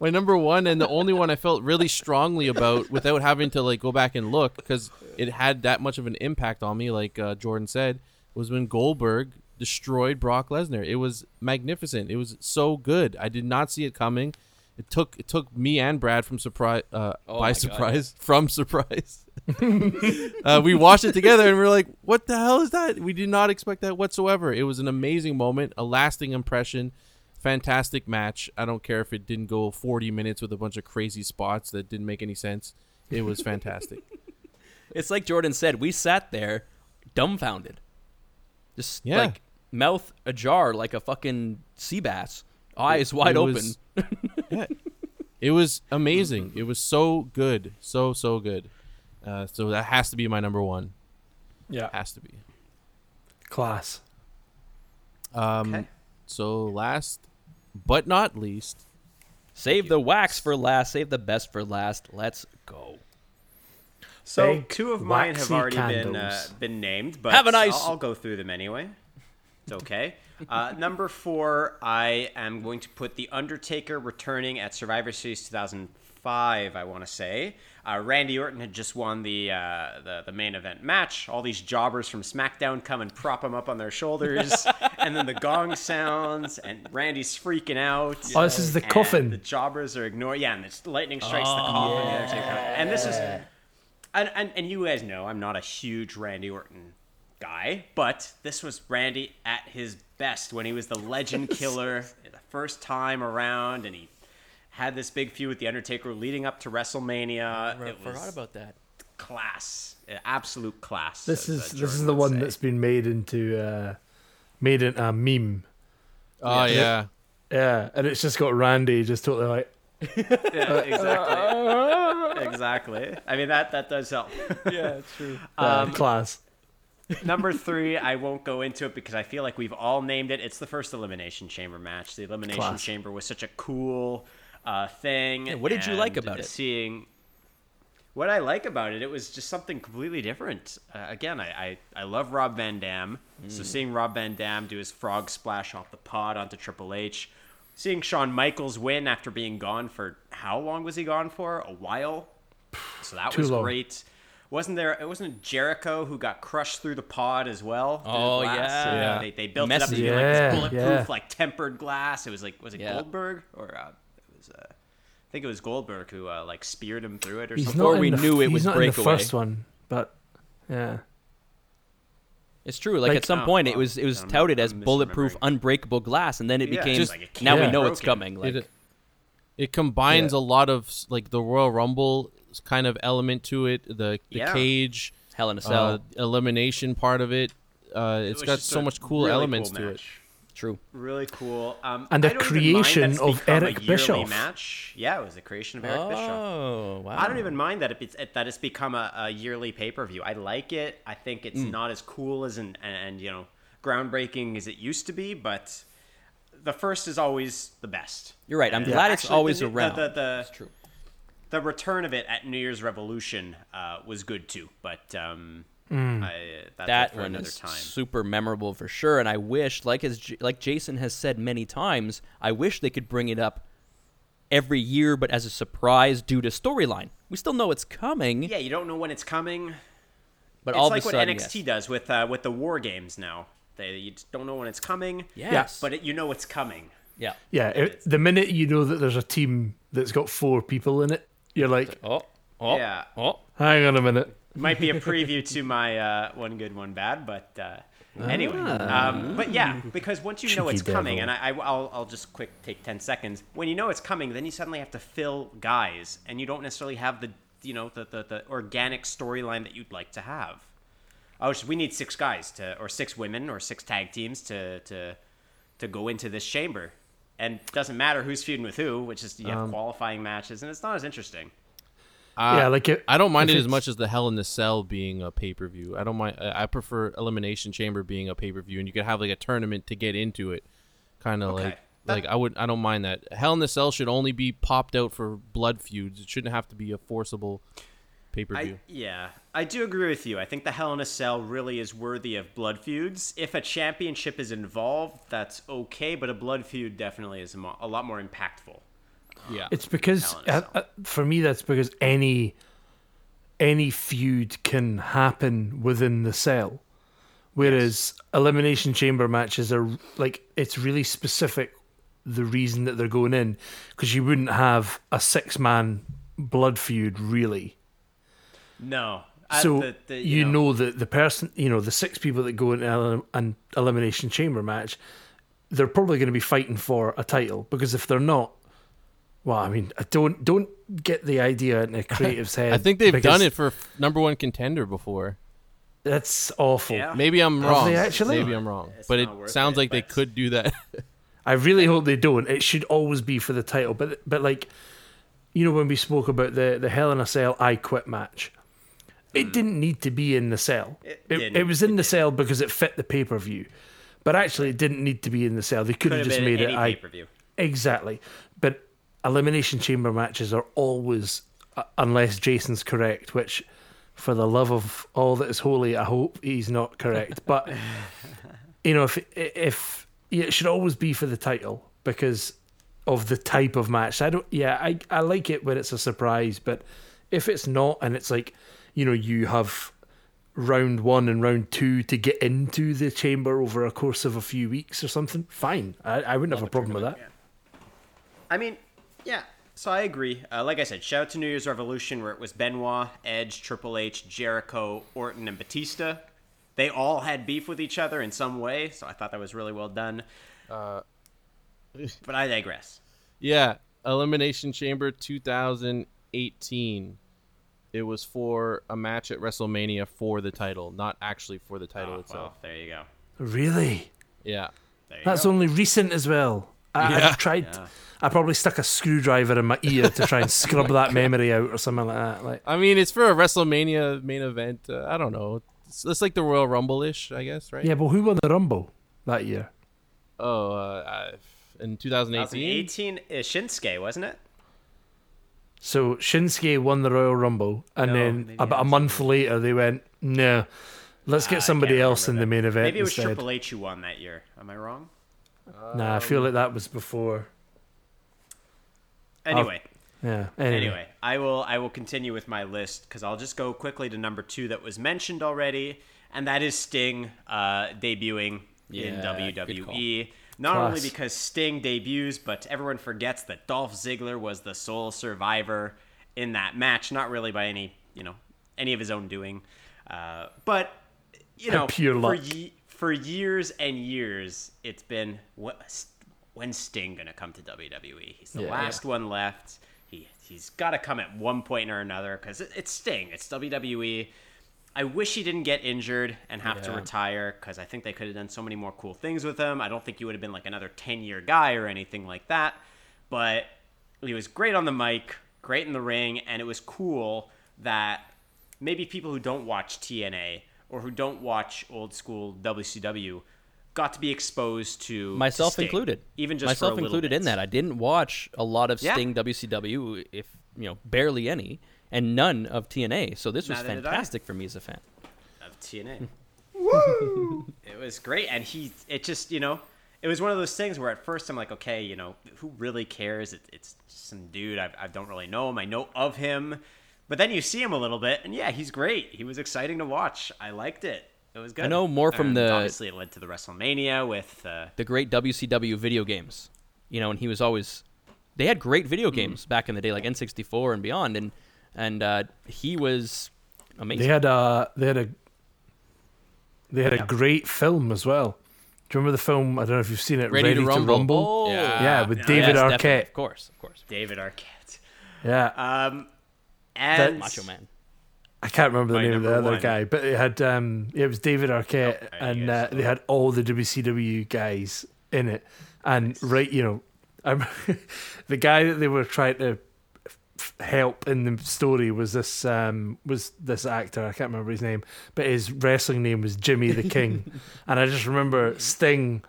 my number one, and the only one I felt really strongly about without having to like go back and look because it had that much of an impact on me. Like uh, Jordan said, was when Goldberg destroyed Brock Lesnar. It was magnificent. It was so good. I did not see it coming. It took it took me and Brad from surprise uh, Oh by my God. surprise from surprise. uh, we watched it together and we are like, "What the hell is that?" We did not expect that whatsoever. It was an amazing moment, a lasting impression, fantastic match. I don't care if it didn't go 40 minutes with a bunch of crazy spots that didn't make any sense. It was fantastic. It's like Jordan said. We sat there, dumbfounded, just Yeah. like mouth ajar, like a fucking sea bass, eyes wide it open. was- yeah. It was amazing. It was so good, so so good. Uh, so that has to be my number one. Yeah, Has to be. class. Um, Okay. So last but not least, Save the wax for last. Save the best for last. Let's go. So Big, two of mine have waxy already been uh, been named, but Have a nice- I'll, I'll go through them anyway. It's okay. Uh, number four, I am going to put the Undertaker returning at Survivor Series 2005. I want to say uh, Randy Orton had just won the, uh, the the main event match. All these jobbers from SmackDown come and prop him up on their shoulders, and then the gong sounds, and Randy's freaking out. Oh, this is the and coffin. The jobbers are ignoring. Yeah, and the lightning strikes the coffin. the Undertaker- And this is and, and, and you guys know I'm not a huge Randy Orton guy, but this was Randy at his best when he was the legend killer the first time around, and he had this big feud with the Undertaker leading up to WrestleMania. It was about that. class, absolute class. This uh, is this is the one say. that's been made into uh, made into a meme. oh yeah, Yeah, and it's just got Randy just totally like. yeah, exactly, exactly. I mean that that does help. Yeah, true. Uh, Um, class. Number three, I won't go into it because I feel like we've all named it. It's the first Elimination Chamber match. The Elimination Class. Chamber was such a cool uh, thing. what did you like about it? Seeing what I like about it, it was just something completely different. Uh, again, I, I I love Rob Van Dam, Mm. so seeing Rob Van Dam do his frog splash off the pod onto Triple H, seeing Shawn Michaels win after being gone for how long was he gone for? A while. So that Too was long. great. Wasn't there? It wasn't Jericho who got crushed through the pod as well. Oh, yeah. Uh, Yeah. They, they built it up to Messy. be like this bulletproof, yeah. like tempered glass. It was like was it Yeah. Goldberg or uh, was uh, I think it was Goldberg who uh, like speared him through it or He's something. Before we the, knew it he's was not in the first one, but yeah. It's true. Like, Like- at some Oh, point, it was it was I'm- touted as I'm bulletproof, unbreakable glass, and then it Yeah, became it's like it now we know it's coming. Like it, it combines Yeah. a lot of like the Royal Rumble kind of element to it, the the Yeah. cage, Hell in a Cell. uh, elimination part of it. Uh, It it's was got so much cool really elements cool to it. Match. True. Really cool. Um, And the I don't even mind that creation of Eric yearly Bischoff. Match. Yeah, it was the creation of Eric Bischoff. Oh wow. I don't even mind that it's that it's become a, a yearly pay per view. I like it. I think it's Mm. not as cool as an and, and you know groundbreaking as it used to be, but the first is always the best. You're right. I'm And glad it's actually, always the, the- around. The, the, It's true. the return of it at New Year's Revolution uh, was good too, but um, Hmm. I, that's that for one another is time. super memorable for sure. And I wish, like as like Jason has said many times, I wish they could bring it up every year, but as a surprise due to storyline. We still know it's coming, Yeah, you don't know when it's coming. but it's all like of a sudden, what NXT yes. does with uh, with the war games now. They you don't know when it's coming. Yes. but it, you know it's coming. yeah. Yeah, it, the minute you know that there's a team that's got four people in it, you're like, Oh. Oh. Yeah. Oh. hang on a minute. Might be a preview to my uh, one good, one bad, but uh, anyway. Ah. Um, but yeah, because once you know it's coming, devil. and I, I, will I'll just quick take ten seconds. When you know it's coming, then you suddenly have to fill guys, and you don't necessarily have the you know the the, the organic storyline that you'd like to have. Oh, so we need six guys to, or six women, or six tag teams to to to go into this chamber, and it doesn't matter who's feuding with who, which is you have Um, qualifying matches, and it's not as interesting. Uh, yeah, like it, I don't mind it as much as the Hell in the Cell being a pay per view. I don't mind. I I prefer Elimination Chamber being a pay per view, and you could have like a tournament to get into it. Kind of Okay. like That- like I would. I don't mind that. Hell in the Cell should only be popped out for blood feuds. It shouldn't have to be a forcible pay per view. yeah, I do agree with you. I think the Hell in a Cell really is worthy of blood feuds. If a championship is involved, that's okay, but a blood feud definitely is a, mo- a lot more impactful. Yeah. It's because Hell in a uh, uh, for me that's because any any feud can happen within the cell, whereas elimination chamber matches are like it's really specific the reason that they're going in because you wouldn't have a six man blood feud really. No. I- So the- the- you, know, that the person, you know, the six people that go in an an elimination chamber match, they're probably going to be fighting for a title because if they're not, well, I mean, I don't don't get the idea in a creative's head. I think they've done it for number one contender before. That's awful. Yeah. Maybe I'm Have wrong. they actually? Maybe I'm wrong. It's but not it worth sounds it, like they but- could do that. I really hope they don't. It should always be for the title. But but like, you know, when we spoke about the the Hell in a Cell I Quit match, it mm. didn't need to be in the cell. It It, didn't. it, was in the cell because it fit the pay per view. But actually, it didn't need to be in the cell. They could could have have just been made it any I pay per view. Exactly. But elimination chamber matches are always, uh, unless Jason's correct, which, for the love of all that is holy, I hope he's not correct. But you know, if if it should always be for the title because of the type of match. I don't. Yeah, I I like it when it's a surprise, but if it's not and it's like, you know, you have round one and round two to get into the chamber over a course of a few weeks or something, fine. I, I wouldn't have a problem with that. I mean, yeah. So I agree. Uh, like I said, shout out to New Year's Revolution, where it was Benoit, Edge, Triple H, Jericho, Orton, and Batista. They all had beef with each other in some way, so I thought that was really well done. Uh, but I digress. Yeah, Elimination Chamber 2018. It was for a match at WrestleMania for the title, not actually for the title Oh, itself. well, there you go. Really? Yeah. There you That's go. only recent as well. I, Yeah. I've tried. I probably stuck a screwdriver in my ear to try and scrub that memory out or something like that. Like, I mean, it's for a WrestleMania main event. Uh, I don't know. It's, it's like the Royal Rumble ish, I guess, right? yeah, but who won the Rumble that year? Oh, uh, uh, in 2018? 2018 is Shinsuke, wasn't it? So Shinsuke won the Royal Rumble, and No, then about a that's month later they went, "No, let's Ah, get I somebody else in remember the main event Maybe it was instead." Triple H who won that year. Am I wrong? Nah, I feel like that was before. Anyway, Yeah. Anyway, anyway, I will I will continue with my list because I'll just go quickly to number two that was mentioned already, and that is Sting uh, debuting in Yeah, good WWE. Not only because Sting debuts, but everyone forgets that Dolph Ziggler was the sole survivor in that match. Not really by any you know any of his own doing, uh, but you know Pure for luck. ye- for years and years, it's been what when's Sting gonna come to WWE? He's the Yeah. last one left. He he's got to come at one point or another because it, it's Sting. It's WWE. I wish he didn't get injured and have to retire because I think they could have done so many more cool things with him. I don't think he would have been like another ten year guy or anything like that. But he was great on the mic, great in the ring, and it was cool that maybe people who don't watch TNA or who don't watch old school WCW got to be exposed to to myself Sting, included. even just myself for a little included in that. I didn't watch a lot of Yeah. Sting WCW, if you know, barely any, and none of TNA. So this was Neither did fantastic for me as a fan. of TNA. Hmm. Woo! it was great, and he it just you know it was one of those things where at first I'm like, okay, you know, who really cares? It, it's some dude I, I don't really know him. I know of him, but then you see him a little bit, and yeah, he's great. He was exciting to watch. I liked it. It was good. I know more from And the- obviously it led to the WrestleMania with uh, The great WCW video games, you know, and he was always. They had great video games back in the day, like N64 and beyond, and and uh, he was amazing. they had a they had a they had a great film as well. Do you remember the film? I don't know if you've seen it. Ready to Rumble? Oh, Yeah. Yeah, with Yes, David definitely, Arquette. of course, of course. David Arquette. Yeah, Um, And Macho Man. I can't remember the My name of the other one. guy, but it had um, it was David Arquette, Oh, and yes. uh, they had all the WCW guys in it, and right, you know, I'm, the guy that they were trying to help in the story was this um, was this actor. I can't remember his name, but his wrestling name was Jimmy the King, and I just remember Sting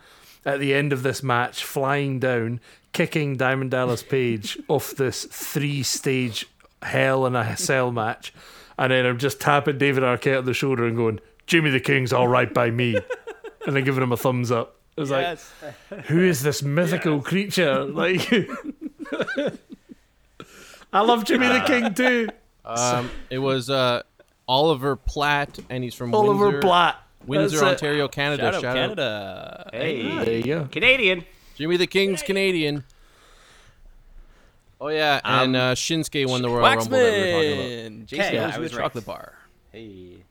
at the end of this match flying down, kicking Diamond Dallas Page off this three stage Hell in a Cell match, and then I'm just tapping David Arquette on the shoulder and going, "Jimmy the King's all right by me," and then giving him a thumbs up. It was Yes. like, who is this mythical creature? Like, I love Jimmy the King too. Um, it was uh, Oliver Platt, and he's from Oliver Windsor, Platt. Windsor, That's it. Ontario, Canada. Shout out Shout Canada. hey, There you go. Canadian. Jimmy the King's Canadian. Oh yeah, and uh, Shinsuke won the Royal Rumble that we were talking about. Waxman. Jason Okay, Owens I was a right. chocolate bar. Hey.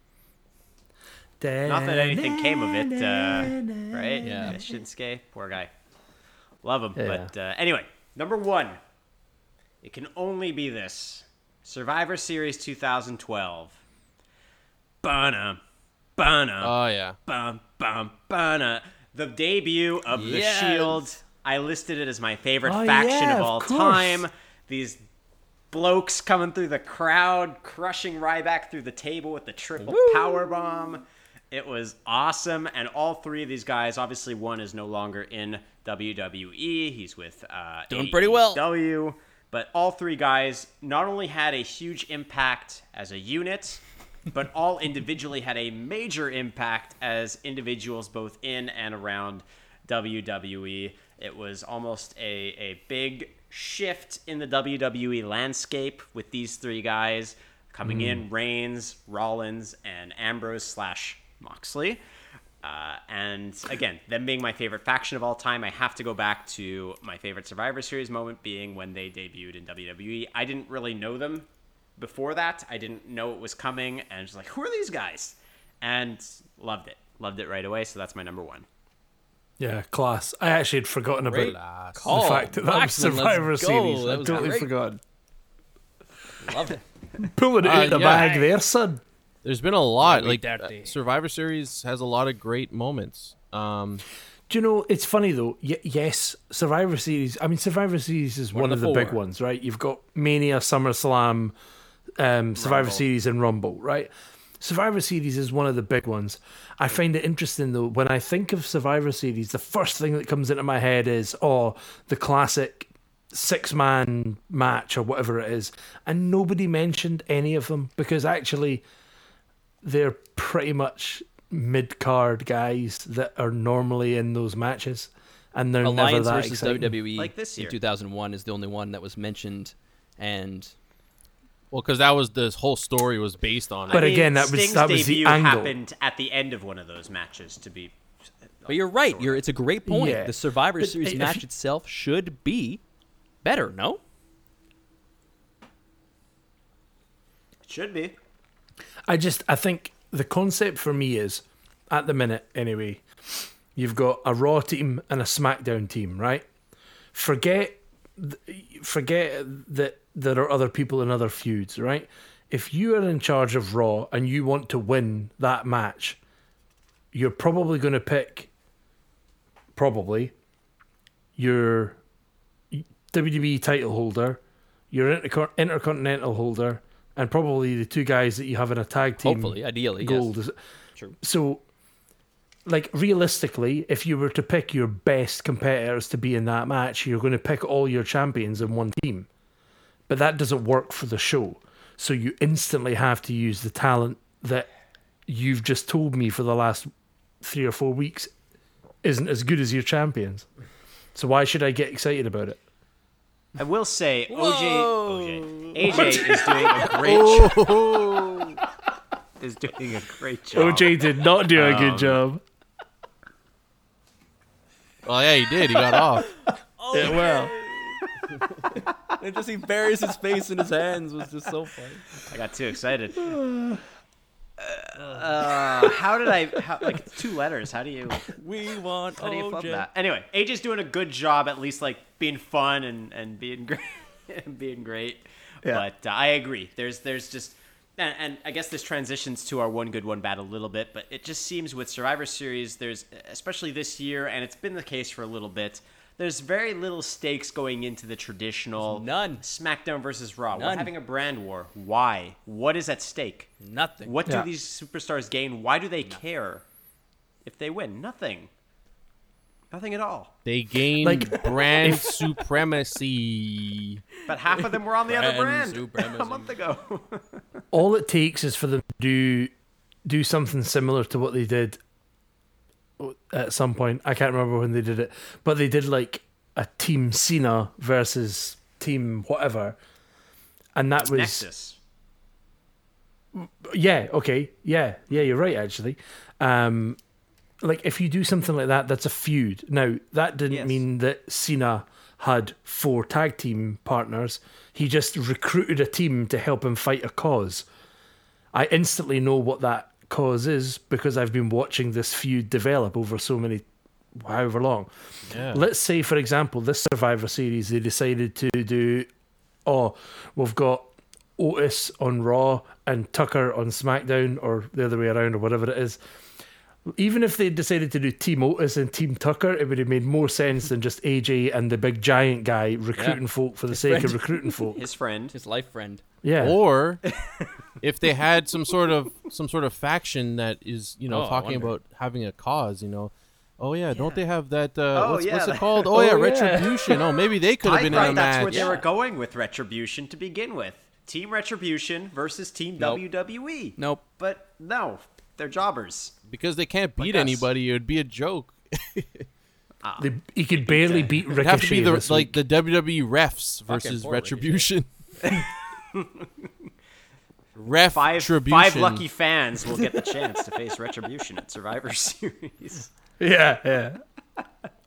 Not that anything came of it, uh, right? Yeah. Shinsuke, poor guy. Love him. Yeah. But uh, anyway, number one. It can only be this Survivor Series 2012. Bana. Bana. Oh yeah. bum bum bana. The debut of the Shield. I listed it as my favorite Oh, faction yeah, of of all course. time. These blokes coming through the crowd, crushing Ryback through the table with the triple power bomb. It was awesome, and all three of these guys. Obviously, one is no longer in WWE. He's with uh, Doing pretty well. W, But all three guys not only had a huge impact as a unit, but all individually had a major impact as individuals both in and around WWE. It was almost a, a big shift in the WWE landscape with these three guys coming in Reigns, Rollins, and Ambrose slash Moxley. Uh, and again, them being my favorite faction of all time, I have to go back to my favorite Survivor Series moment being when they debuted in WWE. I didn't really know them before that. I didn't know it was coming, and just like, who are these guys? And loved it, loved it right away. So that's my number one. Yeah, class. I actually had forgotten Great about call. the fact that that was Survivor. Series. That I totally great. forgot. Love it. Pulling it Uh, out of the yeah. bag there, son. There's been a lot. Like dirty. uh, Survivor Series has a lot of great moments. Um, Do you know, it's funny though. Y- yes, Survivor Series. I mean, Survivor Series is one, of of the the big ones, right? You've got Mania, SummerSlam, um, Survivor Rumble. Series, and Rumble, right? Survivor Series is one of the big ones. I find it interesting though, when I think of Survivor Series, the first thing that comes into my head is, oh, the classic six man match or whatever it is. And nobody mentioned any of them because actually they're pretty much mid card guys that are normally in those matches. And they're never Alliance that versus exciting. WWE Like this in year. 2001 is the only one that was mentioned, and well, because that was this whole story was based on. But it. I mean, again, that was- Sting's that was the angle. happened at the end of one of those matches. To be, but you're right. You're it's a great point. Yeah. The Survivor But Series if match itself should be better. No, it should be. I just I think the concept for me is at the minute anyway, you've got a Raw team and a SmackDown team, right? Forget th- forget that there are other people in other feuds, right? If you are in charge of Raw and you want to win that match, you're probably going to pick probably your WWE title holder, your Intercon- Intercontinental holder, and probably the two guys that you have in a tag team. hopefully, ideally, gold. yes. True. So, like realistically, if you were to pick your best competitors to be in that match, you're going to pick all your champions in one team. But that doesn't work for the show. So you instantly have to use the talent that you've just told me for the last three or four weeks isn't as good as your champions. So why should I get excited about it? I will say, OJ, Whoa. OJ, AJ is doing a great job. is doing a great job. OJ did not do a Um, good job. Well, yeah, he did. He got off. Yeah, well, And just he buries his face in his hands was just so funny. I got too excited. Uh, how did I? How, like it's two letters. How do you? We want How do you flub OJ. that? Anyway, AJ's doing a good job, at least like being fun and and being great, and being great. Yeah. But uh, I agree. There's there's just and, and I guess this transitions to our one good one bad a little bit, but it just seems with Survivor Series, there's especially this year, and it's been the case for a little bit. There's very little stakes going into the traditional none. SmackDown versus Raw. None. We're having a brand war. Why? What is at stake? Nothing. What Yeah. do these superstars gain? Why do they care if they win? Nothing. Nothing at all. They gained Like, brand supremacy. But half of them were on the other Brand brand supremacy. a month ago. All it takes is for them to do do something similar to what they did at some point. I can't remember when they did it, but they did like a Team Cena versus Team whatever, and that was Nexus. yeah okay yeah yeah you're right actually. Um, like if you do something like that, that's a feud. Now that didn't Yes. mean that Cena had four tag team partners. He just recruited a team to help him fight a cause. I instantly know what that cause is because I've been watching this feud develop over so many, however long. Yeah. Let's say, for example, this Survivor Series, they decided to do, oh, we've got Otis on Raw and Tucker on SmackDown, or the other way around, or whatever it is. Even if they decided to do Team Otis and Team Tucker, it would have made more sense than just AJ and the big giant guy recruiting folk for the sake of recruiting folk. His friend. His life friend. Yeah. Or if they had some sort of some sort of faction that is, you know, Oh, talking about having a cause, you know. Oh yeah, don't they have that? Uh, Oh, what's, yeah, what's it called? Oh, yeah, Oh, yeah. retribution. Oh, maybe they could have I been in thought a that's match. where they were going with Retribution to begin with. Team Retribution versus Team Nope. WWE. Nope. But no, they're jobbers. Because they can't beat us. anybody. It would be a joke. They, he could barely beat Ricochet. It'd have to be the this like week. the WWE refs versus retribution. Ref Five Tribution. five lucky fans will get the chance to face Retribution at Survivor Series. Yeah, yeah.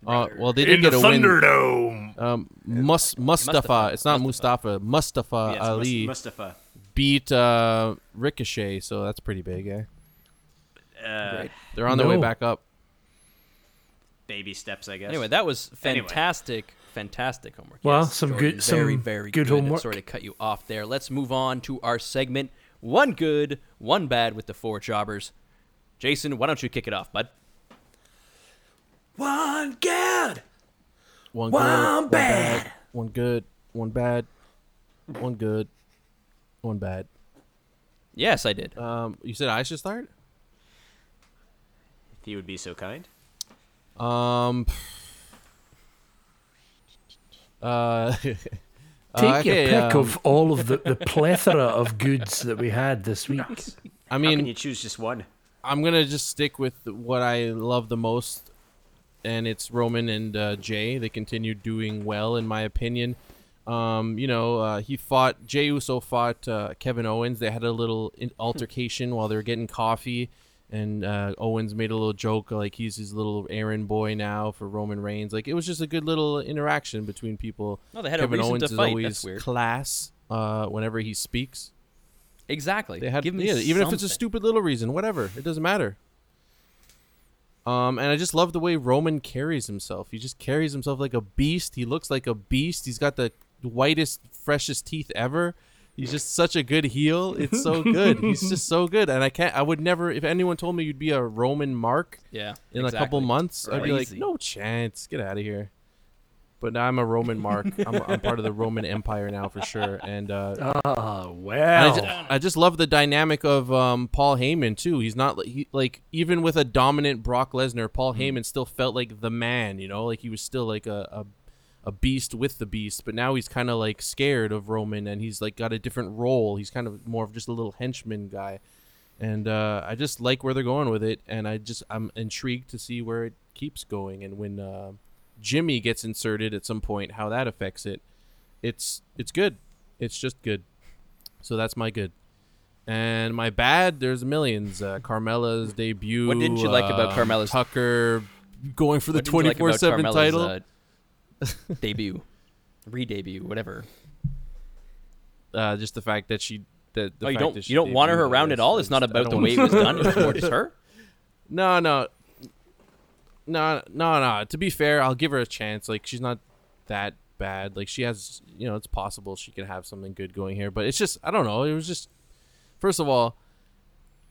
Uh, well, they did In the get a win. Thunderdome. Um, Mus- Mustafa. Mustafa. It's not Mustafa. Mustafa Yes, Ali Mustafa. beat uh, Ricochet, so that's pretty big, eh? Uh, They're on their way back up. baby steps, I guess. Anyway, that was Anyway. fantastic, fantastic homework. Well, Yes, some Jordan, good- very, some very good good. homework. Sorry to cut you off there. Let's move on to our segment. One good, one bad with the four jobbers. Jason, why don't you kick it off, bud? One good. One, One good, one bad. bad, one good, one bad, one good, one bad. Yes, I did. Um, you said I should start. If you would be so kind. Um. Uh, Take okay, your pick um, of all of the, the plethora of goods that we had this week. I How mean, can you choose just one? I'm gonna just stick with what I love the most, and it's Roman and uh, Jey. They continue doing well, in my opinion. Um, you know, uh, he fought Jey Uso fought uh, Kevin Owens. They had a little altercation while they were getting coffee, and uh, Owens made a little joke like he's his little errand boy now for Roman Reigns. Like it was just a good little interaction between people. No, they had a Kevin reason Owens to is always class uh, whenever he speaks. Exactly. They had Give me yeah, even if it's a stupid little reason, whatever. It doesn't matter. Um, and I just love the way Roman carries himself. He just carries himself like a beast. He looks like a beast. He's got the whitest, freshest teeth ever. He's just such a good heel. It's so good. He's just so good. And I can't. I would never. If anyone told me you'd be a Roman Mark Yeah. in a couple exactly. months, I'd be like, no chance. Get out of here. But now I'm a Roman Mark. I'm, I'm part of the Roman Empire now for sure. And uh, Ah, and well. I, ju- I just love the dynamic of um, Paul Heyman too. He's not he, like even with a dominant Brock Lesnar, Paul Heyman still felt like the man. You know, like he was still like a a, a beast with the beast. But now he's kind of like scared of Roman, and he's like got a different role. He's kind of more of just a little henchman guy. And uh, I just like where they're going with it, and I just I'm intrigued to see where it keeps going, and when uh, Jimmy gets inserted at some point, how that affects it. It's it's good. It's just good. So that's my good. And my bad, there's millions. Uh, Carmella's debut. What didn't you like about uh, Carmella's- Tucker going for the What did you like about 24/7 Carmella's, title? debut, re-debut, whatever. uh, just the fact that she that the oh, you don't you don't want her around at all. It's not about the way it was done. It's more just her. No, no, no, no, no. To be fair, I'll give her a chance. Like she's not that bad. Like she has, you know, it's possible she could have something good going here, but it's just I don't know. It was just first of all,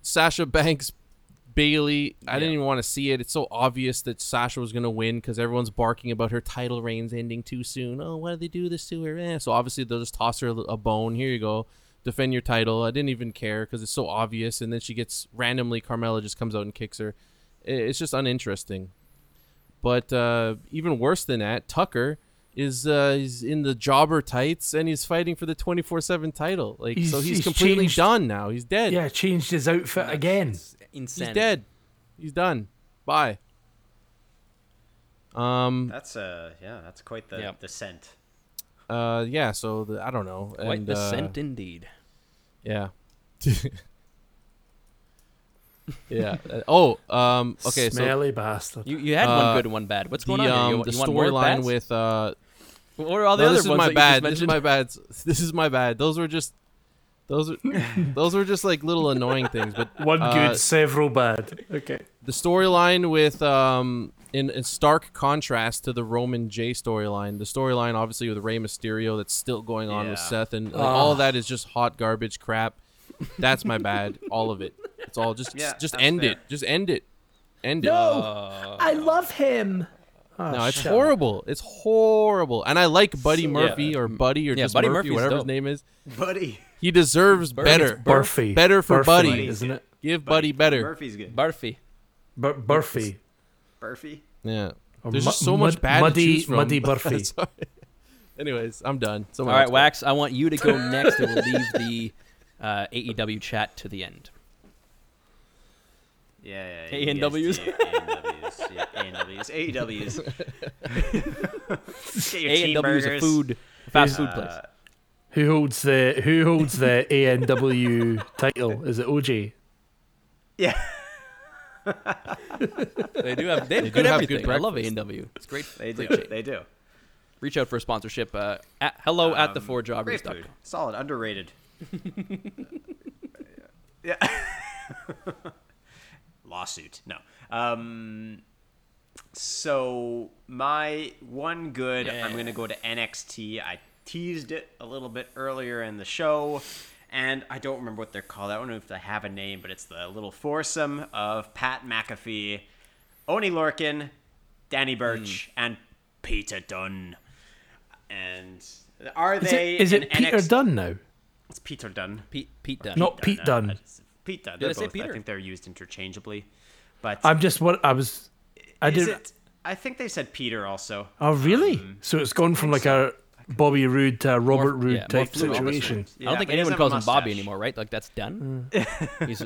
Sasha Banks Bayley. I didn't even want to see it. It's so obvious that Sasha was gonna win because everyone's barking about her title reigns ending too soon. Oh, why did they do this to her? Eh. So obviously they'll just toss her a, a bone. Here you go, defend your title. I didn't even care because it's so obvious. And then she gets randomly Carmella just comes out and kicks her. It's just uninteresting. But uh, even worse than that, Tucker is uh, he's in the jobber tights and he's fighting for the twenty four seven title. Like He's- so, he's, he's completely changed- done now. He's dead. Yeah, changed his outfit again. It's he's dead. He's done. Bye. Um. That's uh yeah, that's quite the Yep. the scent. Uh. Yeah. So the, I don't know. Quite and, the uh, scent indeed. Yeah. yeah. Uh, oh. Um. Okay. So Smelly bastard. You you had uh, one good and one bad. What's the going on here? um You, the you storyline with uh What are all the no, other this is my that bad. This is my bad. This is my bad. Those were just those are those were just like little annoying things. But One uh, good, several bad. Okay. the storyline with um in, in stark contrast to the Roman Jey storyline. The storyline obviously with Rey Mysterio that's still going on with Seth and like, all of that is just hot garbage crap. That's my bad. All of it. It's all just Yeah, just end fair. it. Just end it. End it. No, I love him. Oh, No, it's shut up. horrible. It's horrible. And I like Buddy Murphy or Buddy or Yeah, just Buddy Murphy, Murphy's whatever his name is. Buddy. He deserves better. Burfy. Better for Burfy, Buddy. isn't it? Give Buddy better. Murphy's good. Barfy. Bur- Burfy. Burfy. Yeah. Or There's mu- just so much mud- bad muddy- to choose from. muddy Burfy. Sorry. Anyways, I'm done. All Someone right, else go. Wax. I want you to go next, and we'll leave the uh, AEW chat to the end. Yeah, yeah. A&Ws? EST, A&Ws. Yeah, A&Ws. AEWs. Get your A and W is a cheeseburgers. food fast food place. Uh, Who holds the Who holds the ANW title? Is it OJ? yeah. They do have they have They good do have good everything. I love A breakfast. and W. It's great. They do. great shit. They do. Reach out for a sponsorship. Uh, at hello at the Um, four Great jobbers. food. Solid. Underrated. yeah. Lawsuit. No. Um. So my one good. I'm gonna go to NXT. I teased it a little bit earlier in the show, and I don't remember what they're called. I don't know if they have a name, but it's the little foursome of Pat McAfee, Oney Lorcan, Danny Burch, and Peter Dunne. And are Is they? it, is in it Peter NXT? Dunne now? It's Peter Dunne. Pete Pete Dunne. Not Pete Dunne. Pete Dunne. Did They're I say both- I think they're used interchangeably. But I'm just what I was. I is didn't. it? I think they said Peter also. Oh really? Um, so it's gone from like a Bobby Roode to a Robert Roode yeah, type fluid. situation. I don't think anyone calls him Bobby anymore, right? Like that's done. Mm. He's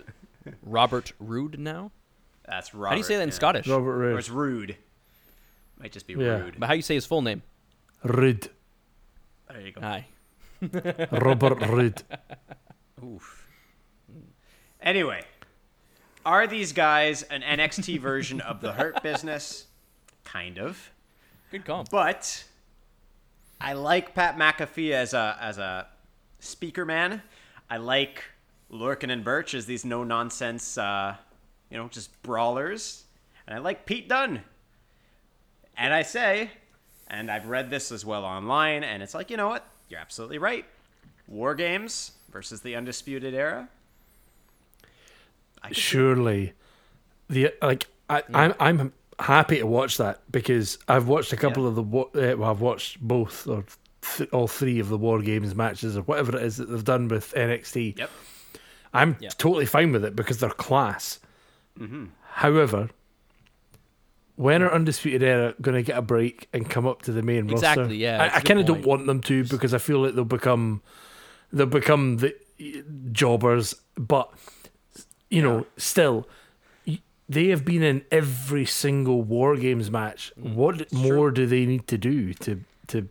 Robert Roode now. That's Robert. How do you say that in yeah. Scottish? Robert Or it's rude. Might just be Yeah. rude. But how do you say his full name? Rude. There you go. Hi. Robert Roode. Oof. Anyway, are these guys an NXT version of the Hurt Business? Kind of. Good call. But I like Pat McAfee as a as a speaker man. I like Lorcan and Burch as these no nonsense, uh, you know, just brawlers. And I like Pete Dunne. And I say, and I've read this as well online, and it's like, you know what? You're absolutely right. War Games versus the Undisputed Era. Surely, the like I, I'm I'm happy to watch that because I've watched a couple Yeah. of the uh, well I've watched both or th- all three of the War Games matches or whatever it is that they've done with NXT. Yep. I'm Yeah. totally fine with it because they're class. Mm-hmm. However, when are Undisputed Era going to get a break and come up to the main roster? Exactly, yeah, I, I kind of don't want them to because I feel like they'll become they'll become the jobbers. But you know, still, they have been in every single War Games match. What more do they need to do to to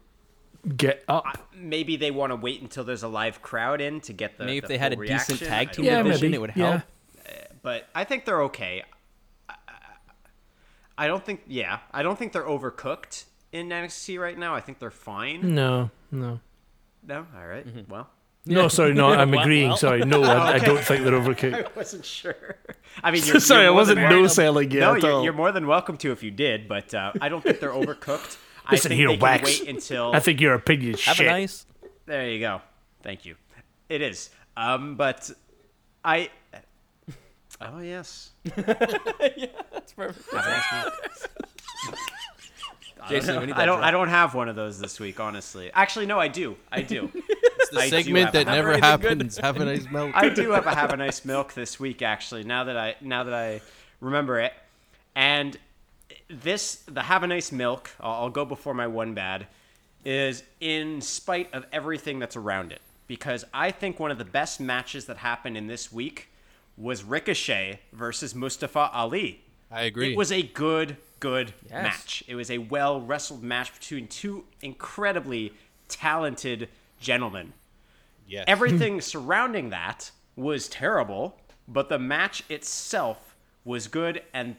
get up? Maybe they want to wait until there's a live crowd in to get the. Maybe if the they had a full decent tag team Yeah, division, maybe. it would Yeah. help. but I think they're okay. I- I don't think, yeah, I don't think they're overcooked in NXT right now. I think they're fine. No, no. No, all right. Mm-hmm. Well, No, sorry, no, I'm Well- agreeing. well. Sorry, no, I, I don't think they're overcooked. I wasn't sure. I mean, you're, Sorry, you're I wasn't no selling you No, at you're, all. you're more than welcome to if you did, but uh, I don't think they're overcooked. I Listen think here, they can Wax. wait until I think your opinion's Have shit. a nice. There you go. Thank you. It is. Um, but I. Oh yes. yeah, That's perfect. Jason, we need I don't. I don't have one of those this week, honestly. Actually, no, I do. I do. It's the I segment have that a- never Not very good. happens. Have a nice milk. I do have a have a nice milk this week, actually. Now that I now that I remember it, and this the have a nice milk. I'll, I'll go before my one bad. Is in spite of everything that's around it, because I think one of the best matches that happened in this week was Ricochet versus Mustafa Ali. I agree. It was a good, good Yes. match. It was a well wrestled match between two incredibly talented gentlemen. yes. Everything surrounding that was terrible, but the match itself was good, and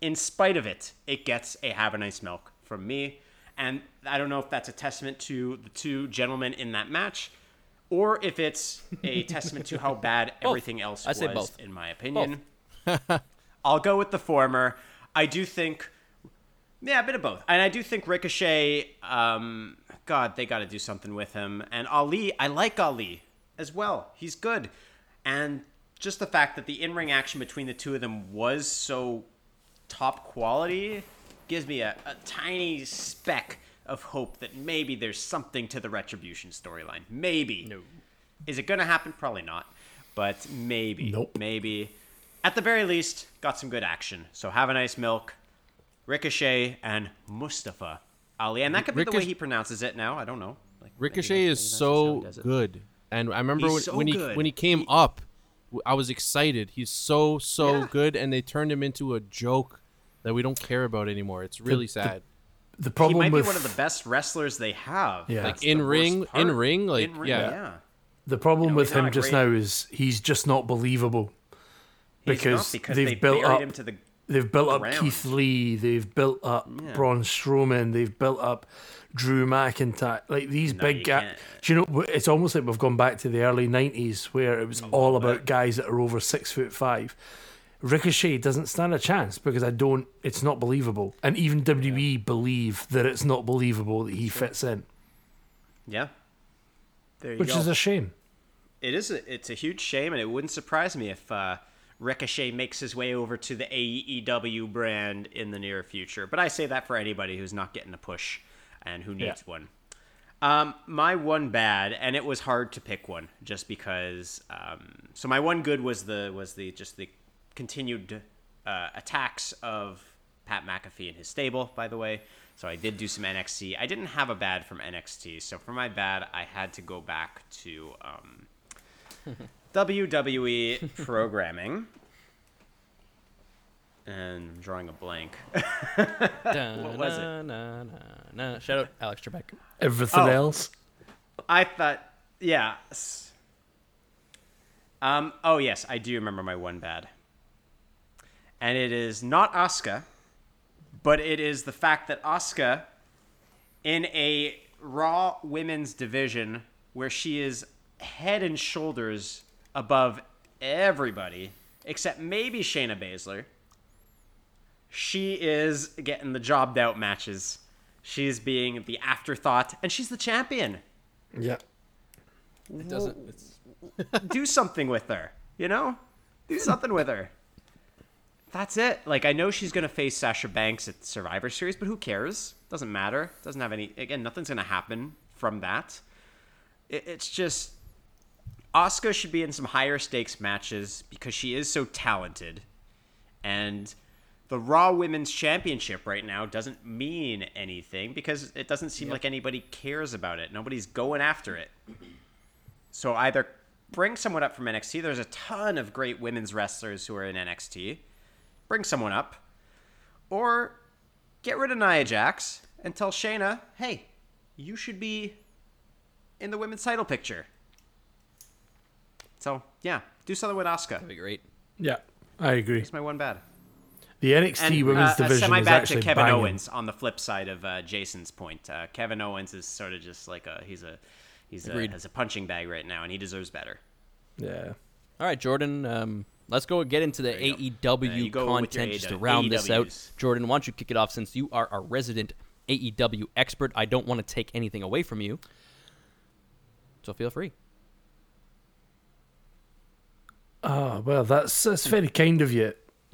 in spite of it, it gets a have a nice milk from me. And I don't know if that's a testament to the two gentlemen in that match, or if it's a testament to how bad everything else I was, say both. in my opinion. I'll go with the former. I do think, yeah, a bit of both. And I do think Ricochet, um, God, they got to do something with him. And Ali, I like Ali as well. He's good. And just the fact that the in ring action between the two of them was so top quality gives me a, a tiny speck of hope that maybe there's something to the Retribution storyline. Maybe. No. Is it going to happen? Probably not. But maybe. Nope. Maybe. At the very least, got some good action. So have a nice milk. Ricochet and Mustafa Ali. And that could be the way he pronounces it now. I don't know. Like, Ricochet is that's just how so he does it. good, and I remember when, so when he good. when he came He- up, I was excited. He's so so Yeah. good, and they turned him into a joke that we don't care about anymore. It's really sad. The He problem might with be one of the best wrestlers they have. Yeah. Like, in ring- in ring, like, In ring, yeah. yeah. the problem know, with him just great- now is he's just not believable He's because, because they've they built up him to the they've built up. Keith Lee, they've built up Braun Strowman, they've built up Drew McIntyre. Like these No, big guys. Do you know? It's almost like we've gone back to the early '90s where it was all about guys that are over six foot five. Ricochet doesn't stand a chance because I don't. It's not believable, and even WWE believe that it's not believable that he fits in, Yeah. There you which go. is a shame. it is a, it's a huge shame, and it wouldn't surprise me if uh, Ricochet makes his way over to the AEW brand in the near future. But I say that for anybody who's not getting a push and who needs one. Um, my one bad, and it was hard to pick one, just because. Um, so my one good was the was the just the continued uh, attacks of Pat McAfee and his stable. By the way, so I did do some NXT. I didn't have a bad from NXT, so for my bad, I had to go back to um, WWE programming. And I'm drawing a blank. what was it? Shout out Alex Trebek. Everything Oh. else, I thought, yeah. Um. Oh yes, I do remember my one bad, and it is not Asuka, but it is the fact that Asuka, in a Raw Women's division where she is head and shoulders above everybody except maybe Shayna Baszler, she is getting the jobbed out matches. She's being the afterthought, and she's the champion yeah. It doesn't. It's, do something with her. You know, do something with her. That's it. Like I know she's gonna face Sasha Banks at Survivor Series, but who cares? Doesn't matter. Doesn't have any. Again, nothing's gonna happen from that. It, it's just Asuka should be in some higher stakes matches because she is so talented, and the Raw Women's Championship right now doesn't mean anything because it doesn't seem like anybody cares about it. Nobody's going after it. So either bring someone up from NXT. There's a ton of great women's wrestlers who are in NXT. Bring someone up, or get rid of Nia Jax and tell Shayna, "Hey, you should be in the women's title picture." So yeah, do something with Asuka. that'd be great. Yeah, I agree. That's my one bad. The NXT And Women's uh, a Division semi is bad actually to Kevin banging. Owens on the flip side of uh, Jason's point. Uh, Kevin Owens is sort of just like a he's a he's a, Agreed. has a punching bag right now, and he deserves better. Yeah. All right, Jordan. Um, let's go get into the AEW Uh, you go with your content just to AEW round this out. Jordan, why don't you kick it off since you are our resident AEW expert. I don't want to take anything away from you. So feel free. Oh, well, that's that's very kind of you.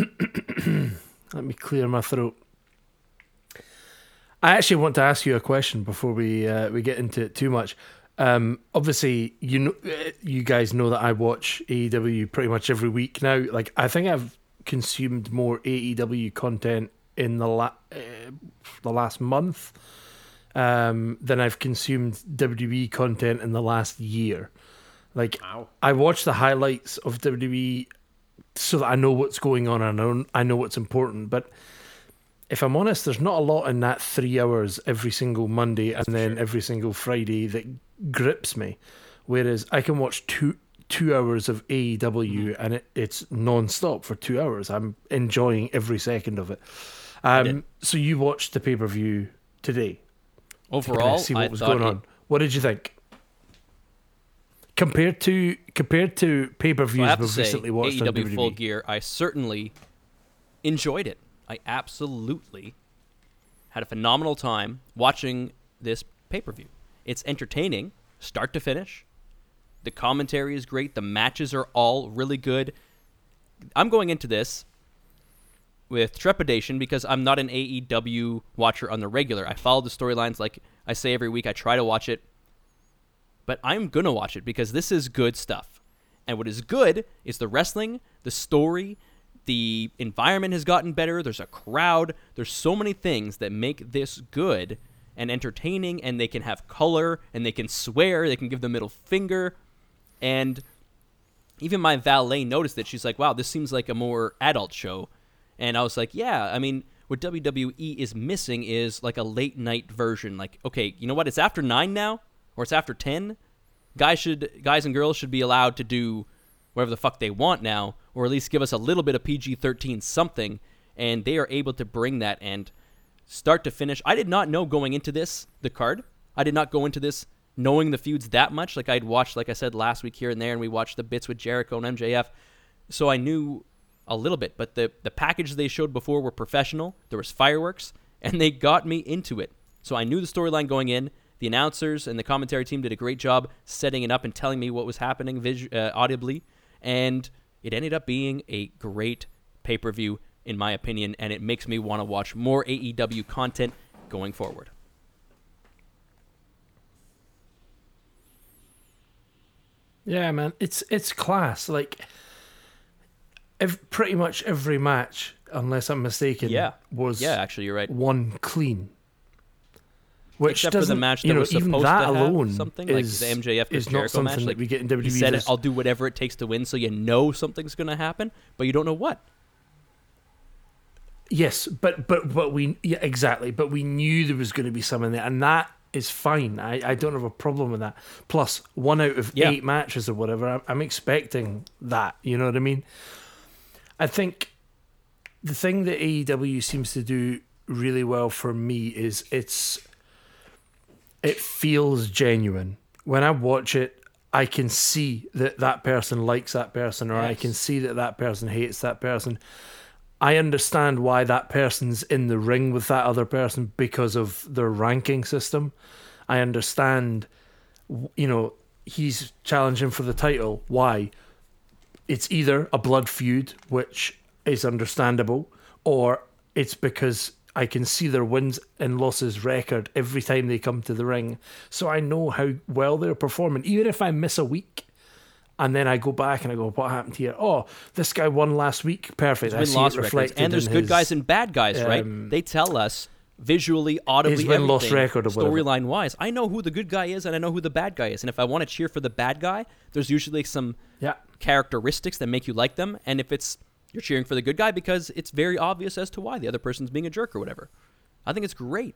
Let me clear my throat. I actually want to ask you a question before we uh, we get into it too much. Um, obviously, you know, uh, you guys know that I watch AEW pretty much every week now. Like, I think I've consumed more AEW content in the la- uh, the last month um, than I've consumed WWE content in the last year. Like, Wow. I watch the highlights of WWE so that I know what's going on and I know, I know what's important. But if I'm honest, there's not a lot in that three hours every single Monday and then every single Friday that grips me. Whereas I can watch two two hours of AEW and it, it's non-stop for two hours. I'm enjoying every second of it. Um, so you watched the pay-per-view today to kinda Overall, see what I was going it- on. What did you think? Compared to compared to pay-per-views have we've say, recently watched on AEW Full Gear, I certainly enjoyed it. I absolutely had a phenomenal time watching this pay per view. It's entertaining, start to finish. The commentary is great. The matches are all really good. I'm going into this with trepidation because I'm not an AEW watcher on the regular. I follow the storylines like I say every week. I try to watch it but I'm gonna watch it because this is good stuff. And what is good is the wrestling, the story, the environment has gotten better. There's a crowd. There's so many things that make this good and entertaining, and they can have color, and they can swear, they can give the middle finger, and even my valet noticed that she's like, "Wow, this seems like a more adult show," and I was like, "Yeah, I mean." What WWE is missing is like a late night version. Like, okay, you know what? It's after nine now, or it's after ten. Guys should, guys and girls should be allowed to do whatever the fuck they want now, or at least give us a little bit of PG thirteen something. And they are able to bring that and start to finish. I did not know going into this the card. I did not go into this knowing the feuds that much. Like I'd watched, like I said last week here and there, and we watched the bits with Jericho and MJF. So I knew a little bit, but the the package they showed before were professional. There was fireworks, and they got me into it. So I knew the storyline going in. The announcers and the commentary team did a great job setting it up and telling me what was happening visu- uh, audibly, and it ended up being a great pay per view in my opinion, and it makes me want to watch more AEW content going forward. Yeah, man, it's it's class. Like, pretty much every match, unless I'm mistaken, Yeah, was yeah, actually, you're right. one clean. Which Except for the doesn't, match you that know, was supposed that to have alone something like is, the MJF is not something match. Like we get in WWE. he said, "I'll do whatever it takes to win," so you know something's going to happen, but you don't know what. Yes, but but but we yeah exactly. But we knew there was going to be some in there, and that is fine. I, I don't have a problem with that. Plus, one out of Yeah. eight matches or whatever, I'm, I'm expecting that. You know what I mean? I think the thing that AEW seems to do really well for me is it's it feels genuine when I watch it. I can see that that person likes that person, or I can see that that person hates that person. I understand why that person's in the ring with that other person because of their ranking system. I understand, you know, he's challenging for the title. Why? It's either a blood feud, which is understandable, or it's because I can see their wins and losses record every time they come to the ring. So I know how well they're performing. Even if I miss a week, and then I go back and I go, what happened here? Oh, this guy won last week. Perfect. I Win see loss records, and there's good his- guys and bad guys, right? um, They tell us visually, audibly, win-loss record storyline wise. I know who the good guy is, and I know who the bad guy is. And if I want to cheer for the bad guy, there's usually some Yeah. characteristics that make you like them. And if it's you're cheering for the good guy because it's very obvious as to why the other person's being a jerk or whatever. I think it's great.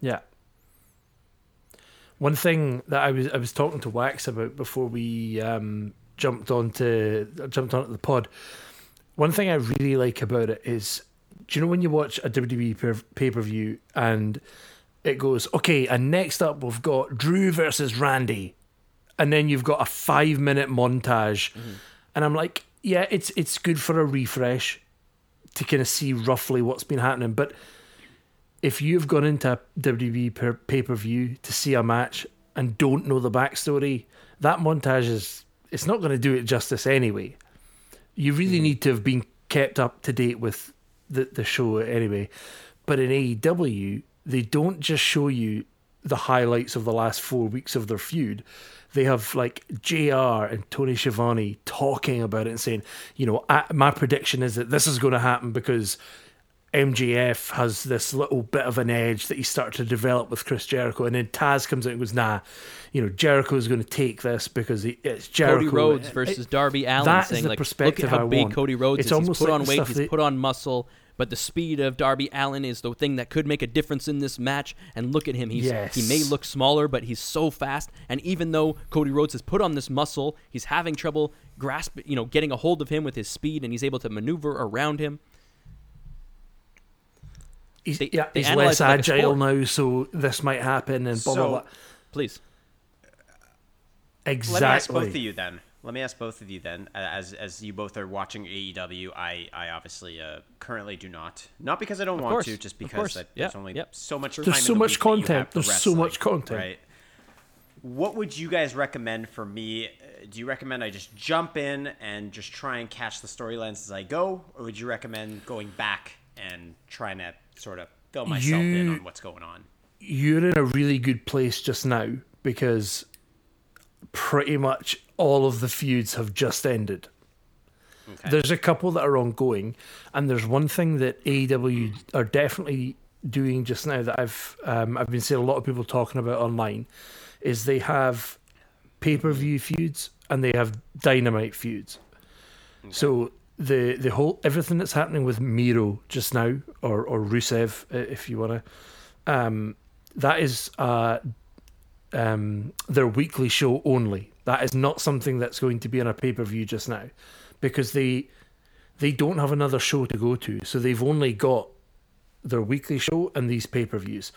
Yeah. One thing that I was I was talking to Wax about before we um, jumped onto jumped onto the pod. One thing I really like about it is, do you know when you watch a WWE pay per view and it goes, okay, and next up we've got Drew versus Randy, and then you've got a five minute montage, and I'm like, yeah, it's it's good for a refresh to kind of see roughly what's been happening, but if you've gone into a WWE pay-per-view to see a match and don't know the backstory, that montage is it's not going to do it justice anyway. You really mm-hmm. need to have been kept up to date with the the show anyway. But in AEW, they don't just show you the highlights of the last four weeks of their feud. They have like JR and Tony Schiavone talking about it and saying, you know, "I- my prediction is that this is going to happen because MJF has this little bit of an edge that he started to develop with Chris Jericho, and then Taz comes out and goes, "Nah, you know Jericho is going to take this because he, it's Jericho." Cody Rhodes versus it- Darby Allin that is saying the like, look at how I big want. Cody Rhodes It's is. He's put like on weight, he's put on muscle, but the speed of Darby Allin is the thing that could make a difference in this match. And look at him; he's he may look smaller, but he's so fast. And even though Cody Rhodes has put on this muscle, he's having trouble grasp, you know, getting a hold of him with his speed, and he's able to maneuver around him. He's, They- yeah, they he's less it like agile now, so this might happen and blah blah blah. Please, Exactly. Let me ask both of you then. Let me ask both of you then. As as you both are watching AEW, I I obviously uh, currently do not. Not because I don't want course, to, just because that Yeah, there's only yep. so much time. There's so the much content. There's so much content. Right. What would you guys recommend for me? Uh, Do you recommend I just jump in and just try and catch the storylines as I go, or would you recommend going back and trying to sort of fill myself in on what's going on? You're in a really good place just now because pretty much all of the feuds have just ended. Okay. There's a couple that are ongoing, and there's one thing that AEW are definitely doing just now that I've um, I've been seeing a lot of people talking about online, is they have pay per view feuds and they have dynamite feuds. So the the whole everything that's happening with Miro just now, or or Rusev, if you wanna, um, that is uh, um, their weekly show only. That is not something that's going to be on a pay per view just now, because they they don't have another show to go to, so they've only got their weekly show and these pay per views.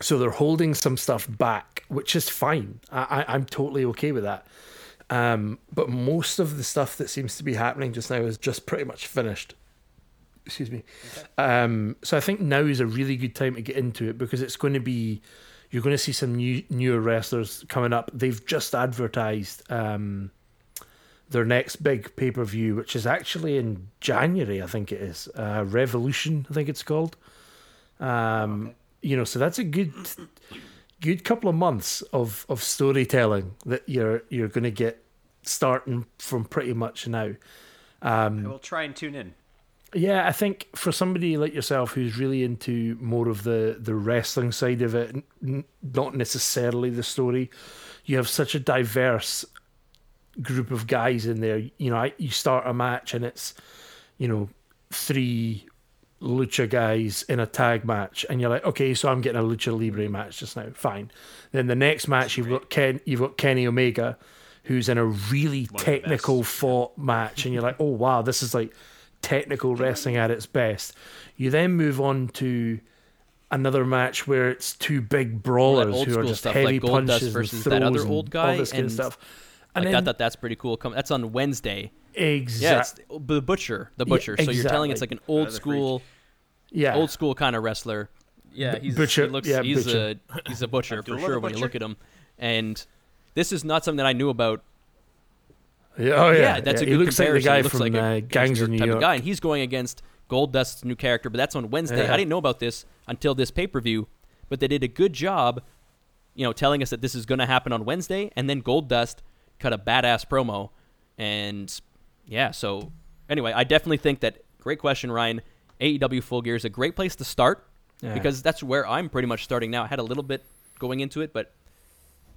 So they're holding some stuff back, which is fine. I, I, I'm totally okay with that. Um, but most of the stuff that seems to be happening just now is just pretty much finished. Excuse me. Um, so I think now is a really good time to get into it because it's going to be you're going to see some new newer wrestlers coming up. They've just advertised um, their next big pay per view, which is actually in January. I think it is uh, Revolution. I think it's called. Um, You know, so that's a good good couple of months of of storytelling that you're you're going to get starting from pretty much now. I will try and tune in. Yeah, I think for somebody like yourself who's really into more of the the wrestling side of it, n- not necessarily the story, you have such a diverse group of guys in there. You know, I, you start a match and it's, you know, three lucha guys in a tag match, and you're like, okay, so I'm getting a lucha libre match just now. Fine. Then the next match you've got Ken, you've got Kenny Omega, who's in a really the technical fought match, and you're like, oh wow, this is like technical wrestling at its best. You then move on to another match where it's two big brawlers old who are just stuff, heavy like Goldust punches versus and that other old guy, all this kind of and, stuff. like And I thought that's pretty cool. Come, that's on Wednesday. Yeah, exactly, it's the butcher, the Yeah, butcher. So you're telling it's like an old Another freak. school, yeah, old school kind of wrestler. Yeah, he's butcher- he looks yeah, he's butcher. a he's a butcher for sure the when you look at him. And this is not something that I knew about. Yeah, oh yeah, Yeah, that's yeah. a He good looks like the comparison. guy he looks from like a uh, Gangs gangster of New type York. of guy, and he's going against Goldust's new character. But that's on Wednesday. Yeah. I didn't know about this until this pay per view, but they did a good job, you know, telling us that this is going to happen on Wednesday, and then Goldust cut a badass promo, and yeah. So anyway, I definitely think that great question, Ryan. AEW Full Gear is a great place to start Yeah. because that's where I'm pretty much starting now. I had a little bit going into it, but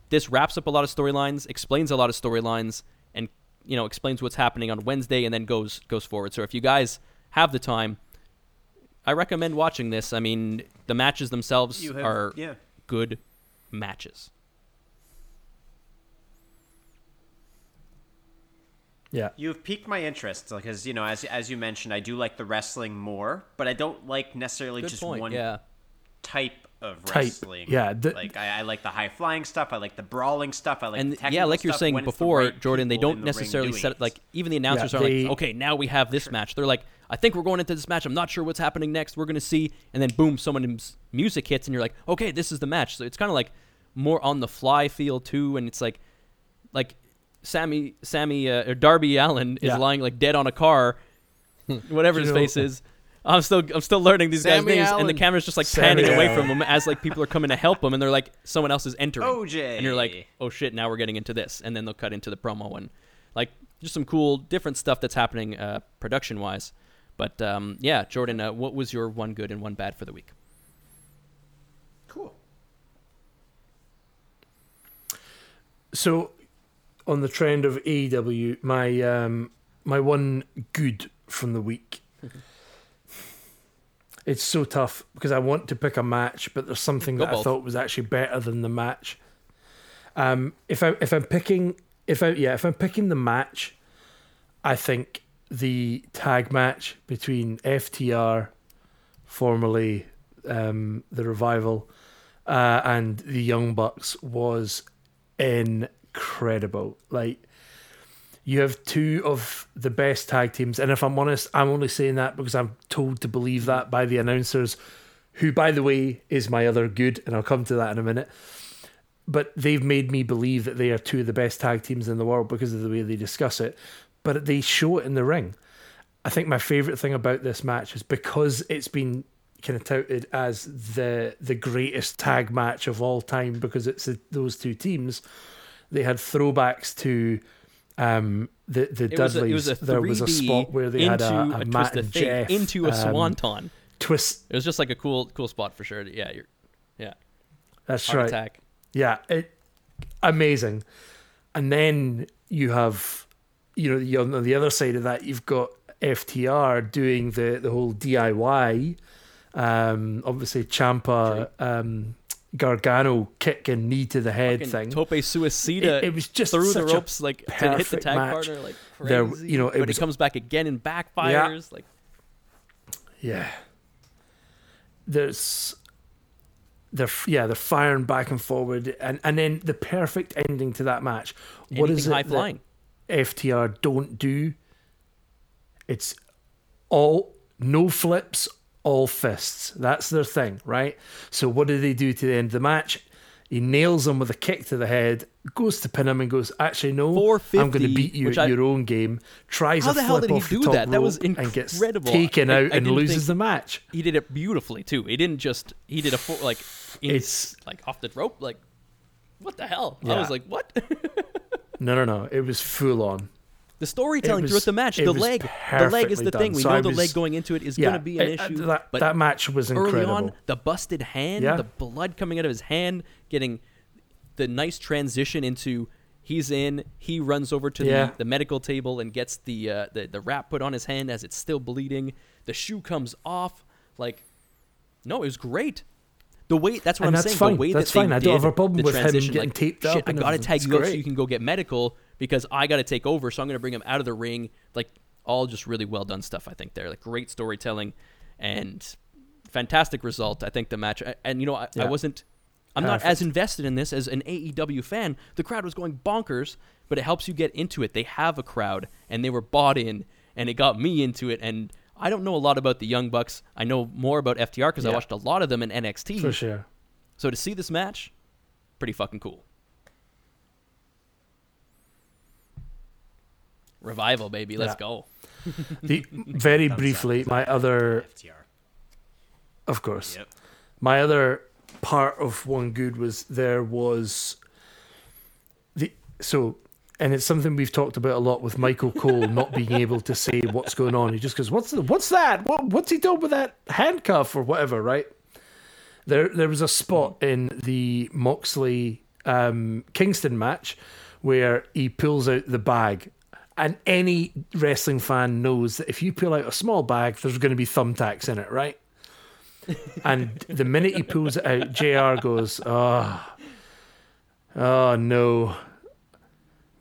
this wraps up a lot of storylines, explains a lot of storylines, and you know explains what's happening on Wednesday, and then goes goes forward. So if you guys have the time, I recommend watching this. I mean, the matches themselves have- are yeah. good matches. Yeah, You've piqued my interest because you know, as as you mentioned, I do like the wrestling more, but I don't like necessarily Good just point. one Yeah. type of Type, wrestling. yeah, the- like I, I like the high flying stuff. I like the brawling stuff. I like and the yeah, like you're stuff saying when it's the before, right Jordan, they don't in the necessarily set it. like even the announcers Yeah, are they- like, okay, now we have this match. They're like, I think we're going into this match. I'm not sure what's happening next. We're gonna see, and then boom, someone's music hits, and you're like, okay, this is the match. So it's kind of like more on the fly feel too, and it's like, like Sammy, Sammy, uh, or Darby Allin is Yeah. lying like dead on a car, whatever his know- face is. I'm still, I'm still learning these guys' Sammy names, and the camera's just like Sammy panning away from them as like people are coming to help them, and they're like, someone else is entering, OJ. and you're like, oh shit, now we're getting into this, and then they'll cut into the promo and like just some cool different stuff that's happening uh, production wise. But um, yeah, Jordan, uh, what was your one good and one bad for the week? Cool. So, on the trend of AEW, my um, my one good from the week. it's so tough because I want to pick a match, but there's something Go that I thought was actually better than the match. Um, if I if I'm picking if I yeah if I'm picking the match, I think the tag match between FTR, formerly um, the Revival, uh, and the Young Bucks was incredible. Like you have two of the best tag teams, and if I'm honest, I'm only saying that because I'm told to believe that by the announcers, who, by the way, is my other good, and I'll come to that in a minute. But they've made me believe that they are two of the best tag teams in the world because of the way they discuss it. But they show it in the ring. I think my favorite thing about this match is because it's been kind of touted as the the greatest tag match of all time because it's the, those two teams. They had throwbacks to um, the the It was, Dudleys. was a 3D there was a spot where they had a, a, a, Matt and Jeff into a um, swanton. twist. It was just like a cool, cool spot for sure. Yeah, you're, yeah, That's heart right. attack. Yeah, it amazing. And then you have, you know, on the other side of that, you've got FTR doing the the whole DIY. Um, obviously, Ciampa, um, Gargano kick and knee to the head Fucking thing. Tope Suicida It- it was just through the ropes like to hit the tag match. partner like crazy. There- you know, it but was- it comes back again and backfires. Like Yeah. There's they're yeah, they're firing back and forward and, and then the perfect ending to that match. What anything is it high that flying. FTR don't do? It's all no flips, all fists. That's their thing, right? So what do they do to the end of the match? He nails him with a kick to the head, goes to pin him and goes, actually no, I'm going to beat you at I- your own game. Tries How a the hell flip did he off the do top that? That was rope and gets incredible. taken I- out I and loses the match. He did it beautifully too. He didn't just he did a full like in, It's- like off the rope like what the hell? I was like, what? No, no, no. It was full on. The storytelling was- throughout the match, the leg, the leg is the thing. We So know I the was- leg going into it is Yeah, going to be an it- issue. that, but that match was early incredible. on, the busted hand, Yeah. the blood coming out of his hand, getting the nice transition into he's in, he runs over to Yeah. the, the medical table and gets the, uh, the the wrap put on his hand as it's still bleeding. The shoe comes off. Like, no, it was great. The way that's what And I'm that's saying. fine. The way That's that fine. I don't have a problem with him transition, getting like, taped up Shit, I gotta tag you out so you can go get medical because I gotta take over. So I'm gonna bring him out of the ring. Like all just really well done stuff. I think there, like great storytelling and fantastic result. I think the match, and you know, I, I wasn't. I'm not as invested in this as an AEW fan. The crowd was going bonkers, but it helps you get into it. They have a crowd, and they were bought in, and it got me into it. And I don't know a lot about the Young Bucks. I know more about FTR because I watched a lot of them in NXT. For sure. So to see this match, pretty fucking cool. Revival, baby. Let's Yeah. go. The, very briefly, my other, FTR. of course, Yep. my other part of one good was there was the so and it's something we've talked about a lot with Michael Cole not being able to say what's going on. He just goes, "What's the, what's that? What what's he doing with that handcuff or whatever?" Right? There there was a spot in the Moxley um, Kingston match where he pulls out the bag. And any wrestling fan knows that if you pull out a small bag, there's going to be thumbtacks in it, right? And the minute he pulls it out, JR goes, Oh, oh no.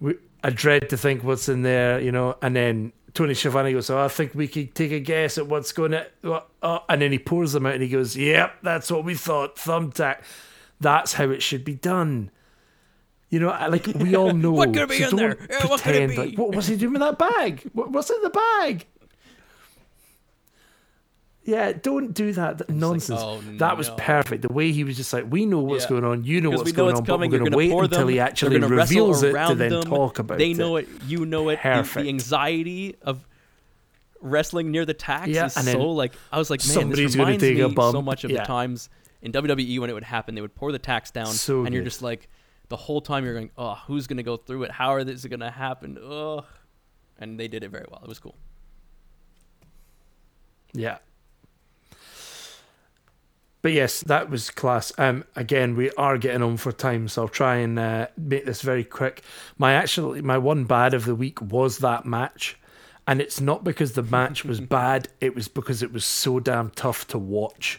We, I dread to think what's in there, you know. And then Tony Schiavone goes, Oh, I think we could take a guess at what's going to. Oh, and then he pours them out and he goes, Yep, that's what we thought. Thumbtack. That's how it should be done. You know, I- like we all know. What could be so in there? Yeah, what could it be? Like, what was he doing with that bag? What, what's in the bag? Yeah, don't do that. that nonsense. oh, that was perfect. The way he was just like, we know what's Yeah. going on. You know what's going on, coming. but we're going to wait until them. he actually reveals it to then them. talk about they it. know it. You know it. The- The, anxiety of wrestling near the tax Yeah, is and so like I was like, man, this reminds me a um, so much of Yeah. the times in WWE when it would happen. They would pour the tax down, So and you're just like, the whole time you're going, oh, who's gonna go through it? How are this gonna happen? Ugh. And they did it very well. It was cool. Yeah. But yes, that was class. Um, again, we are getting on for time, so I'll try and uh, make this very quick. My actually, my one bad of the week was that match, and it's not because the match was bad. It was because it was so damn tough to watch.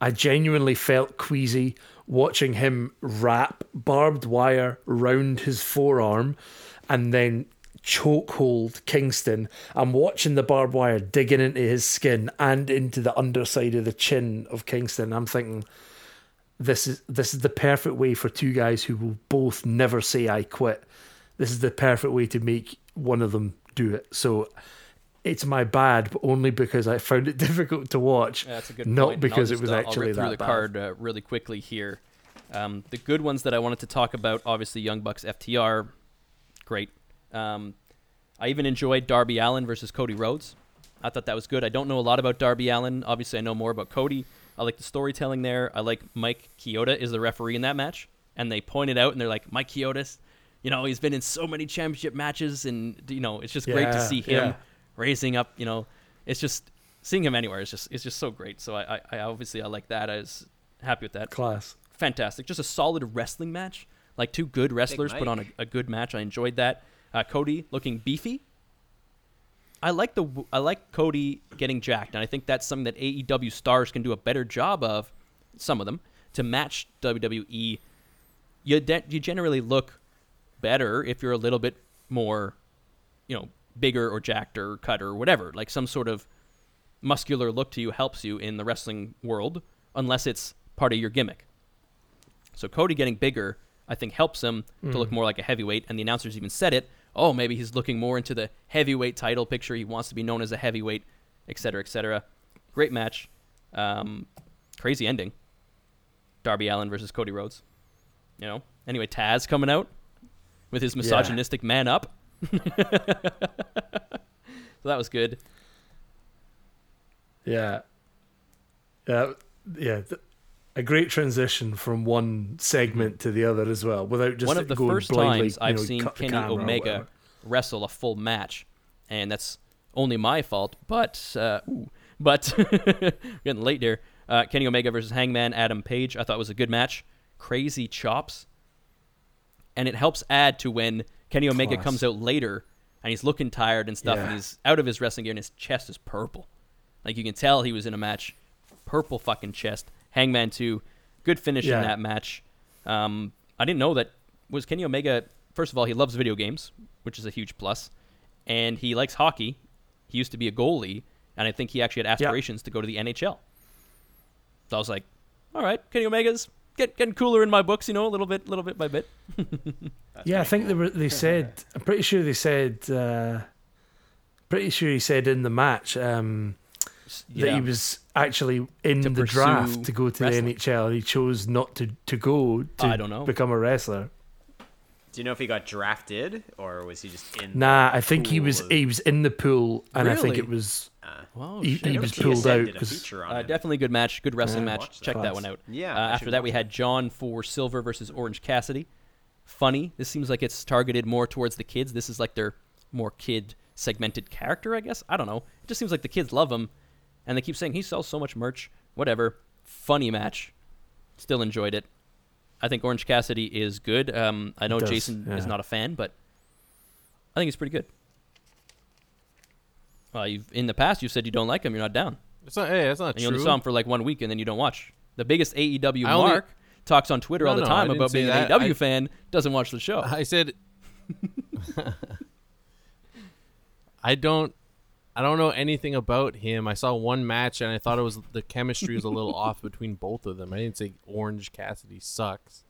I genuinely felt queasy watching him wrap barbed wire round his forearm and then chokehold Kingston. I'm watching the barbed wire digging into his skin and into the underside of the chin of Kingston. I'm thinking this is this is the perfect way for two guys who will both never say I quit. This is the perfect way to make one of them do it. So it's my bad, but only because I found it difficult to watch. Yeah, that's a good not point, I'll because it was uh, I'll actually rip through the bad. card uh, really quickly here. Um, the good ones that I wanted to talk about, obviously, Young Bucks FTR, great. Um, I even enjoyed Darby Allin versus Cody Rhodes. I thought that was good. I don't know a lot about Darby Allin. Obviously, I know more about Cody. I like the storytelling there. I like Mike Chioda is the referee in that match, and they pointed out and they're like, Mike Chioda's, you know, he's been in so many championship matches, and you know, it's just great to see him yeah. Raising up. You know, it's just seeing him anywhere is just it's just so great. So I, I, I obviously I like that. I was happy with that. Class. Fantastic, just a solid wrestling match. Like two good wrestlers put on a, a good match. I enjoyed that. Uh, Cody looking beefy. I like the I like Cody getting jacked, and I think that's something that AEW stars can do a better job of. Some of them to match WWE. You de- you generally look better if you're a little bit more, you know, bigger or jacked or cut or whatever. Like some sort of muscular look to you helps you in the wrestling world, unless it's part of your gimmick. So Cody getting bigger, I think, helps him to look more like a heavyweight. And the announcers even said it. Oh, maybe he's looking more into the heavyweight title picture. He wants to be known as a heavyweight, et cetera, et cetera. Great match. Um, crazy ending. Darby Allin versus Cody Rhodes. You know. Anyway, Taz coming out with his misogynistic man up. so that was good. Yeah. Yeah. Yeah. A great transition from one segment to the other as well, without just one of the first blindly, times I've know, seen Kenny Omega wrestle a full match, and that's only my fault. But uh, ooh, but getting late here. Uh, Kenny Omega versus Hangman Adam Page. I thought was a good match. Crazy chops, and it helps add to when Kenny Omega Class. comes out later and he's looking tired and stuff, and he's out of his wrestling gear and his chest is purple. Like you can tell he was in a match. Purple fucking chest. Hangman two, Good finish Yeah. in that match. Um, I didn't know that was Kenny Omega. First of all, he loves video games, which is a huge plus, and he likes hockey. He used to be a goalie, and I think he actually had aspirations to go to the NHL. So I was like, all right, Kenny Omega's get, getting cooler in my books, you know, a little bit, little bit by bit. yeah, I think they were. They said. I'm pretty sure they said. Uh, pretty sure he said in the match um, that he was actually in To the draft to go to wrestling. the NHL. He chose not to to go to I don't know. become a wrestler. Do you know if he got drafted or was he just in? Nah, the I think he was of- he was in the pool, and I think it was Wow, he, he was pulled out a because feature on Uh, definitely good match, good wrestling Yeah. match. Watch that. Check that one out. Yeah, Uh, after that, we had John for Silver versus Orange Cassidy. Funny. This seems like it's targeted more towards the kids. This is like their more kid segmented character, I guess. I don't know. It just seems like the kids love him, and they keep saying he sells so much merch. Whatever. Funny match. Still enjoyed it. I think Orange Cassidy is good. Um, I know does, Jason is not a fan, but I think he's pretty good. Uh, you've in the past you've said you don't like him. You're not down. It's not. Hey, that's not And you true. only saw him for like one week, and then you don't watch. The biggest AEW I only- Mark talks on Twitter No, all the no, I time didn't about say being an that. AEW I- fan, doesn't watch the show. I said I don't I don't know anything about him. I saw one match and I thought it was the chemistry was a little off between both of them. I didn't say Orange Cassidy sucks.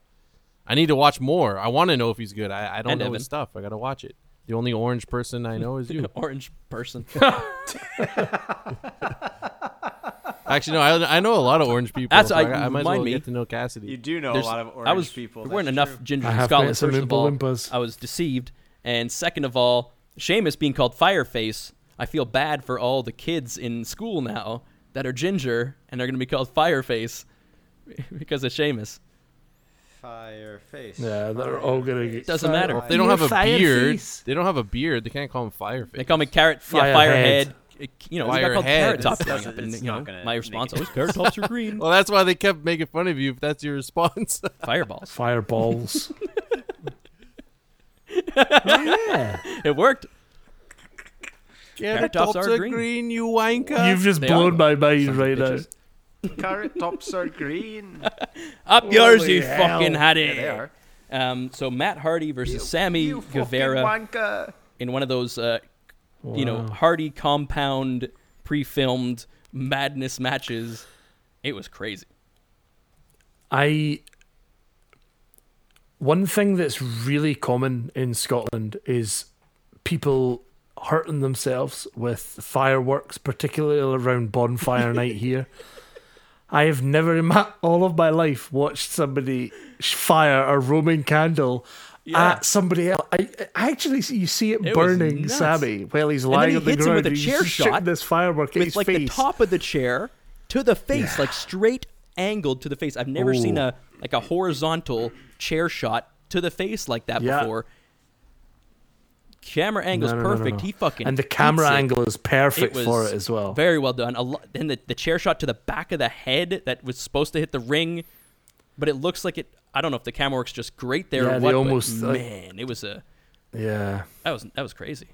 I need to watch more. I want to know if he's good. I, I don't And know Evan. his stuff. I gotta watch it. The only orange person I know is you. Orange person. Actually, no. I, I know a lot of orange people. That's- so I- I, I might as remind well me. get to know Cassidy. You do know There's- a lot of orange I was, people. There weren't that's enough true. ginger I in have Scotland. met some First of Oompa all, Loompas. I was deceived, and second of all, Sheamus being called Fireface. I feel bad for all the kids in school now that are ginger and they're going to be called Fireface because of Sheamus. Fire face. Yeah, they're all gonna get. Doesn't matter. If they don't have a Fire beard, face. they don't have a beard. They can't call him Fireface. They call me Carrot, yeah, Firehead. Firehead. It- You know, we got called Firehead. Carrot Top It's- growing it's- up, and it's you know, not gonna my make response oh, it- always Carrot Tops are green. well, that's why they kept making fun of you. If that's your response. Fireballs. Fireballs. yeah. It worked. Carrot tops tops are are green. green, you wanker. You've just They blown are. my mind right now. bitches. Carrot tops are green. Up yours, you hell. fucking had Yeah, it. they are. Um, so Matt Hardy versus Sammy You Guevara wanker. in one of those, uh, you know, Hardy compound pre-filmed madness matches. It was crazy. I one thing that's really common in Scotland is people hurting themselves with fireworks, particularly around bonfire night here. I have never in my, all of my life watched somebody fire a Roman candle Yeah. at somebody else. I, I actually see you see it, It burning. Sammy while he's then lying he on the hits him with a chair shot this firework at With like face. the top of the chair to the face, like straight angled to the face. I've never seen a like a horizontal chair shot to the face like that Yeah. before. Camera angle's No, no, perfect. no. He fucking and the camera angle is perfect was for it as well. Very well done. A lo- then the, the chair shot to the back of the head that was supposed to hit the ring, but it looks like it. I don't know if the camera works just great there Yeah, or they what. but almost, like- man, it was a yeah. that was that was crazy.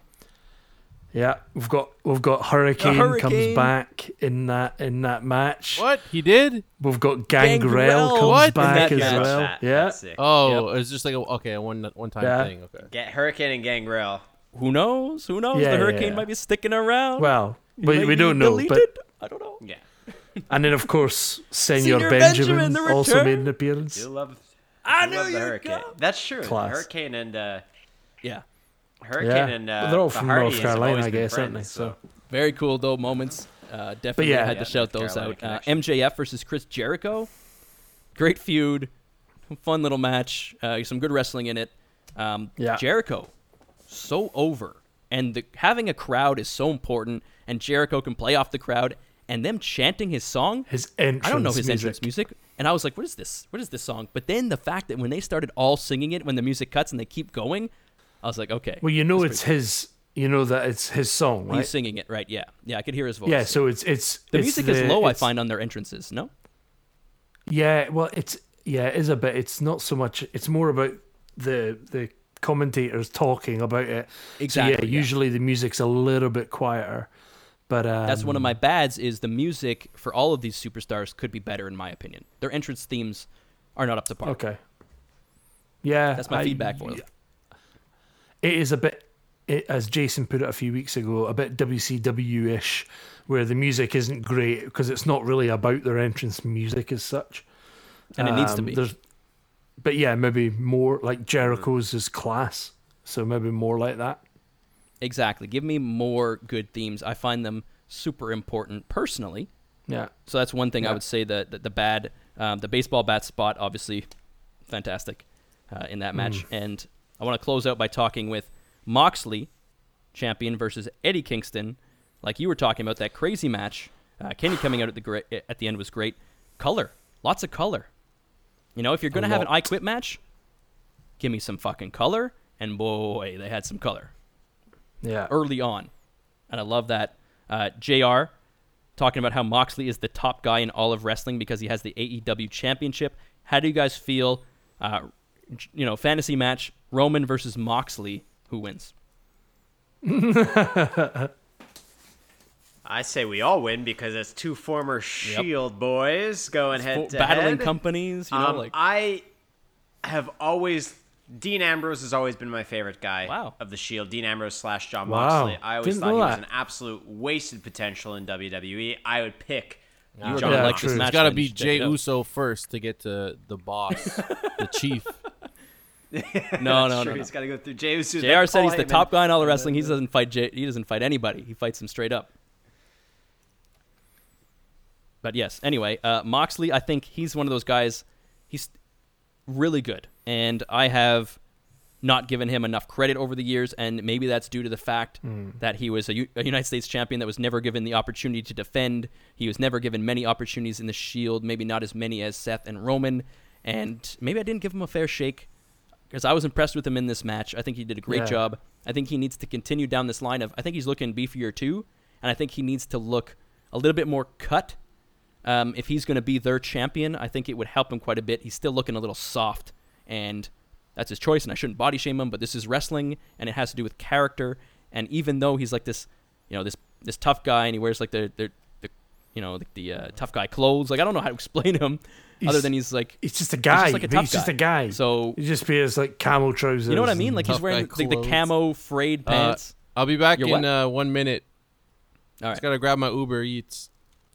Yeah, we've got we've got Hurricane, Hurricane. comes back in that in that match. what he did? We've got Gangrel, Gangrel. comes What? Back as match. well. That- yeah, that's sick. Oh, it's just like a, okay, a one one time Yeah. thing. Okay. Get Hurricane and Gangrel. Who knows? Who knows? Yeah, the hurricane yeah. might be sticking around. well, He we, we don't know, deleted. but I don't know. Yeah. and then of course Senor, Senor Benjamin, Benjamin, also made an appearance. You love. I you knew love the you'd Hurricane. come. That's true. Class. Hurricane and uh, Yeah. Hurricane Yeah, and uh, they're all the from Hardys North Carolina, always I been guess, aren't they? friends, So Very cool though moments. Uh, definitely yeah. had to shout those Carolina out. Uh. MJF versus Chris Jericho. Great feud. Fun little match. Uh, some good wrestling in it. Um, Yeah. Jericho, so over. And the, having a crowd is so important. And Jericho can play off the crowd. And them chanting his song. his entrance. I don't know his music. entrance music. And I was like, what is this? What is this song? But then the fact that when they started all singing it, when the music cuts and they keep going, I was like, okay. Well, you know it's pretty his. You know that it's his song, right? He's singing it, right? Yeah. Yeah, I could hear his voice. yeah, so it's it's The it's music the- is low, I find, on their entrances. No, Yeah, well, it's yeah, it is a bit. It's not so much. It's more about the the commentators talking about it. So Exactly, yeah, yeah. usually the music's a little bit quieter, but um, that's one of my bads. Is the music for all of these superstars could be better, in my opinion. Their entrance themes are not up to par. Okay. Yeah, That's my I- feedback for them. It is a bit, it, as Jason put it a few weeks ago, a bit WCW ish, where the music isn't great because it's not really about their entrance music as such. And it needs to Um, be. But yeah, maybe more like Jericho's is class, so maybe more like that. Exactly. Give me more good themes. I find them super important personally. Yeah. So that's one thing I would say that the, the bad, um, the baseball bat spot, obviously, fantastic uh, in that match. And I want to close out by talking with Moxley, champion versus Eddie Kingston. Like you were talking about that crazy match. Uh, Kenny coming out at the great, at the end was great. Color, lots of color. You know, if you're gonna have an. I Quit match, give me some fucking color. And boy, they had some color Yeah. early on. And I love that. Uh, JR talking about how Moxley is the top guy in all of wrestling because he has the AEW championship. How do you guys feel? Uh, you know, fantasy match Roman versus Moxley. Who wins? I say we all win because it's two former Shield boys going head Fo- to battling head. companies. You know, Um, like I have always Dean Ambrose has always been my favorite guy Wow. of the Shield. Dean Ambrose slash John Wow. Moxley. I always Didn't thought he was an absolute wasted potential in WWE. I would pick you were John gonna Yeah, like Moxley. this true. match. It's got to be you Jey. Uso first to get to the boss, the chief. No, no, no, true. no. He's got to go through James. JR then said Paul he's the top guy in all the wrestling. He doesn't fight. J- he doesn't fight anybody. He fights them straight up. but yes. Anyway, uh, Moxley, I think he's one of those guys. He's really good, and I have not given him enough credit over the years, and maybe that's due to the fact that he was a, U- a United States champion that was never given the opportunity to defend. He was never given many opportunities in the Shield, maybe not as many as Seth and Roman, and maybe I didn't give him a fair shake because I was impressed with him in this match. I think he did a great Yeah. job. I think he needs to continue down this line of. I think he's looking beefier too, and I think he needs to look a little bit more cut. Um, if he's going to be their champion, I think it would help him quite a bit. He's still looking a little soft, and that's his choice. And I shouldn't body shame him, but this is wrestling, and it has to do with character. And even though he's like this, you know, this this tough guy, and he wears like the the, the you know the, the uh, tough guy clothes. Like I don't know how to explain him, other than he's like He's just a guy. like a tough he's just guy. a guy. so. he just wears like camel trousers. You know what I mean? Like he's wearing like the camo frayed Uh, pants. I'll be back You're in uh, one minute. All right. Just gotta grab my Uber Eats.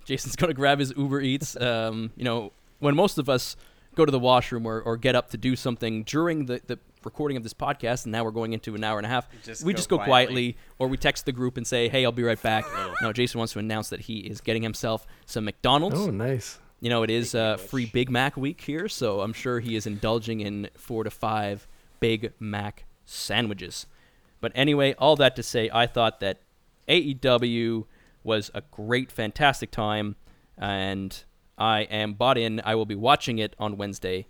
Jason's gonna grab his Uber Eats. Um, you know, when most of us go to the washroom or, or get up to do something during the, the recording of this podcast, and now we're going into an hour and a half, Just we go just go quietly. quietly, or we text the group and say, "Hey, I'll be right back." no, Jason wants to announce that he is getting himself some McDonald's. Oh, nice. You know, it is uh, free Big Mac week here, so I'm sure he is indulging in four to five Big Mac sandwiches. But anyway, all that to say, I thought that AEW was a great, fantastic time, and I am bought in. I will be watching it on Wednesday.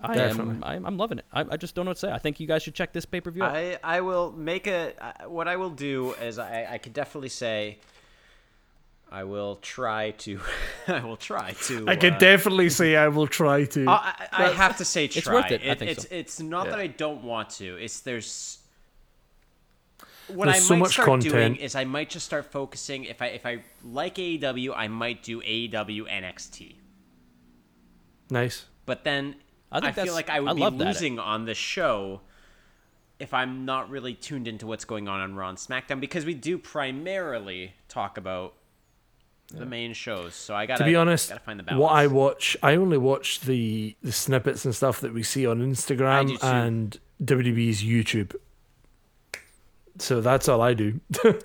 I Definitely. am. I'm, I'm loving it. I, I just don't know what to say. I think you guys should check this pay per view. I, I will make a uh, what I will do is I, I could definitely say I will try to I will try to I can uh, definitely say I will try to. I, I I have to say try. It's worth it. I think it's so. it's not that I don't want to. It's there's what There's I so might much start doing is I might just start focusing if I if I like AEW, I might do AEW NXT. nice. But then I I, feel like I would I be love that. losing on the show if I'm not really tuned into what's going on on Raw and SmackDown because we do primarily talk about the main shows. So I gotta be honest, gotta find the balance. what I watch, I only watch the the snippets and stuff that we see on Instagram and WWE's YouTube. So that's all I do.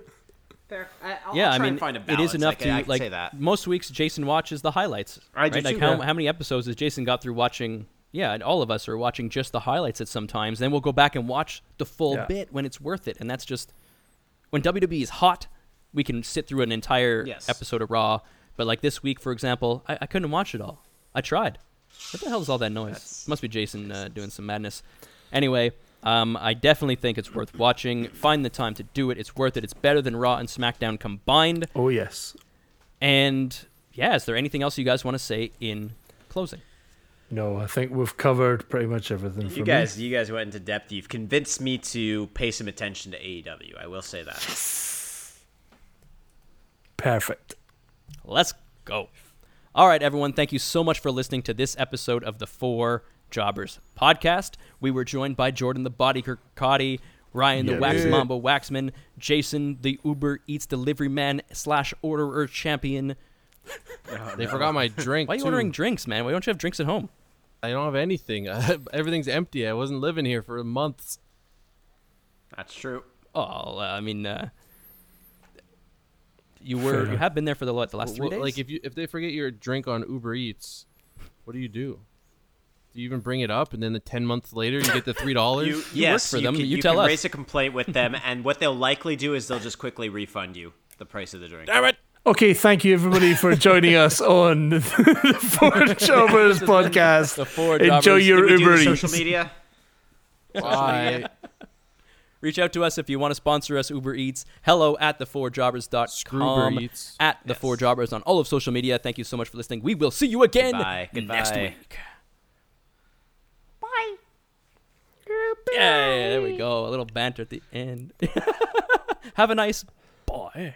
Fair. I, I'll, yeah, I'll I mean, and find a it balance. is enough I can, I to can like say that. most weeks. Jason watches the highlights. I do? Like too, how, yeah. how many episodes has Jason got through watching? Yeah, and all of us are watching just the highlights at sometimes. Then we'll go back and watch the full Yeah. bit when it's worth it, and that's just when WWE is hot. We can sit through an entire Yes. episode of Raw, but like this week, for example, I, I couldn't watch it all. I tried. What the hell is all that noise? That's- Must be Jason uh, doing some madness. Anyway, um, I definitely think it's worth watching. Find the time to do it. It's worth it. It's better than Raw and SmackDown combined. oh yes. And yeah, is there anything else you guys want to say in closing? No, I think we've covered pretty much everything. for You me. guys, you guys went into depth. You've convinced me to pay some attention to AEW. I will say that. Perfect. Let's go. All right, everyone. Thank you so much for listening to this episode of the Four Jobbers podcast. We were joined by Jordan the Body Kirkcaldy, Ryan the Yeah. Wax Yeah. Mamba Waxman, Jason the Uber Eats Delivery Man slash Orderer Champion. They forgot my drink. Why are you too. ordering drinks, man? Why don't you have drinks at home? I don't have anything. Everything's empty. I wasn't living here for months. That's true. Oh, uh, I mean, uh, you Fair were you have been there for the what, the last three Well, days. Like if you if they forget your drink on Uber Eats, what do you do? Do you even bring it up and then the ten months later you get the three dollars? You, You work yes, for you them, Can, you you tell can us. raise a complaint with them, and what they'll likely do is they'll just quickly refund you the price of the drink. Damn it! Okay, thank you everybody for joining us on the Four Jobbers podcast. the Four Enjoy Jobbers. your Did Uber Eats. social media? Bye. Reach out to us if you want to sponsor us. Uber Eats. Hello at thefourjobbers.com. Screwber Eats. At the Four Jobbers on all of social media. Thank you so much for listening. We will see you again Goodbye. next Goodbye. week. Bye. Yeah, there we go. A little banter at the end. Have a nice bye.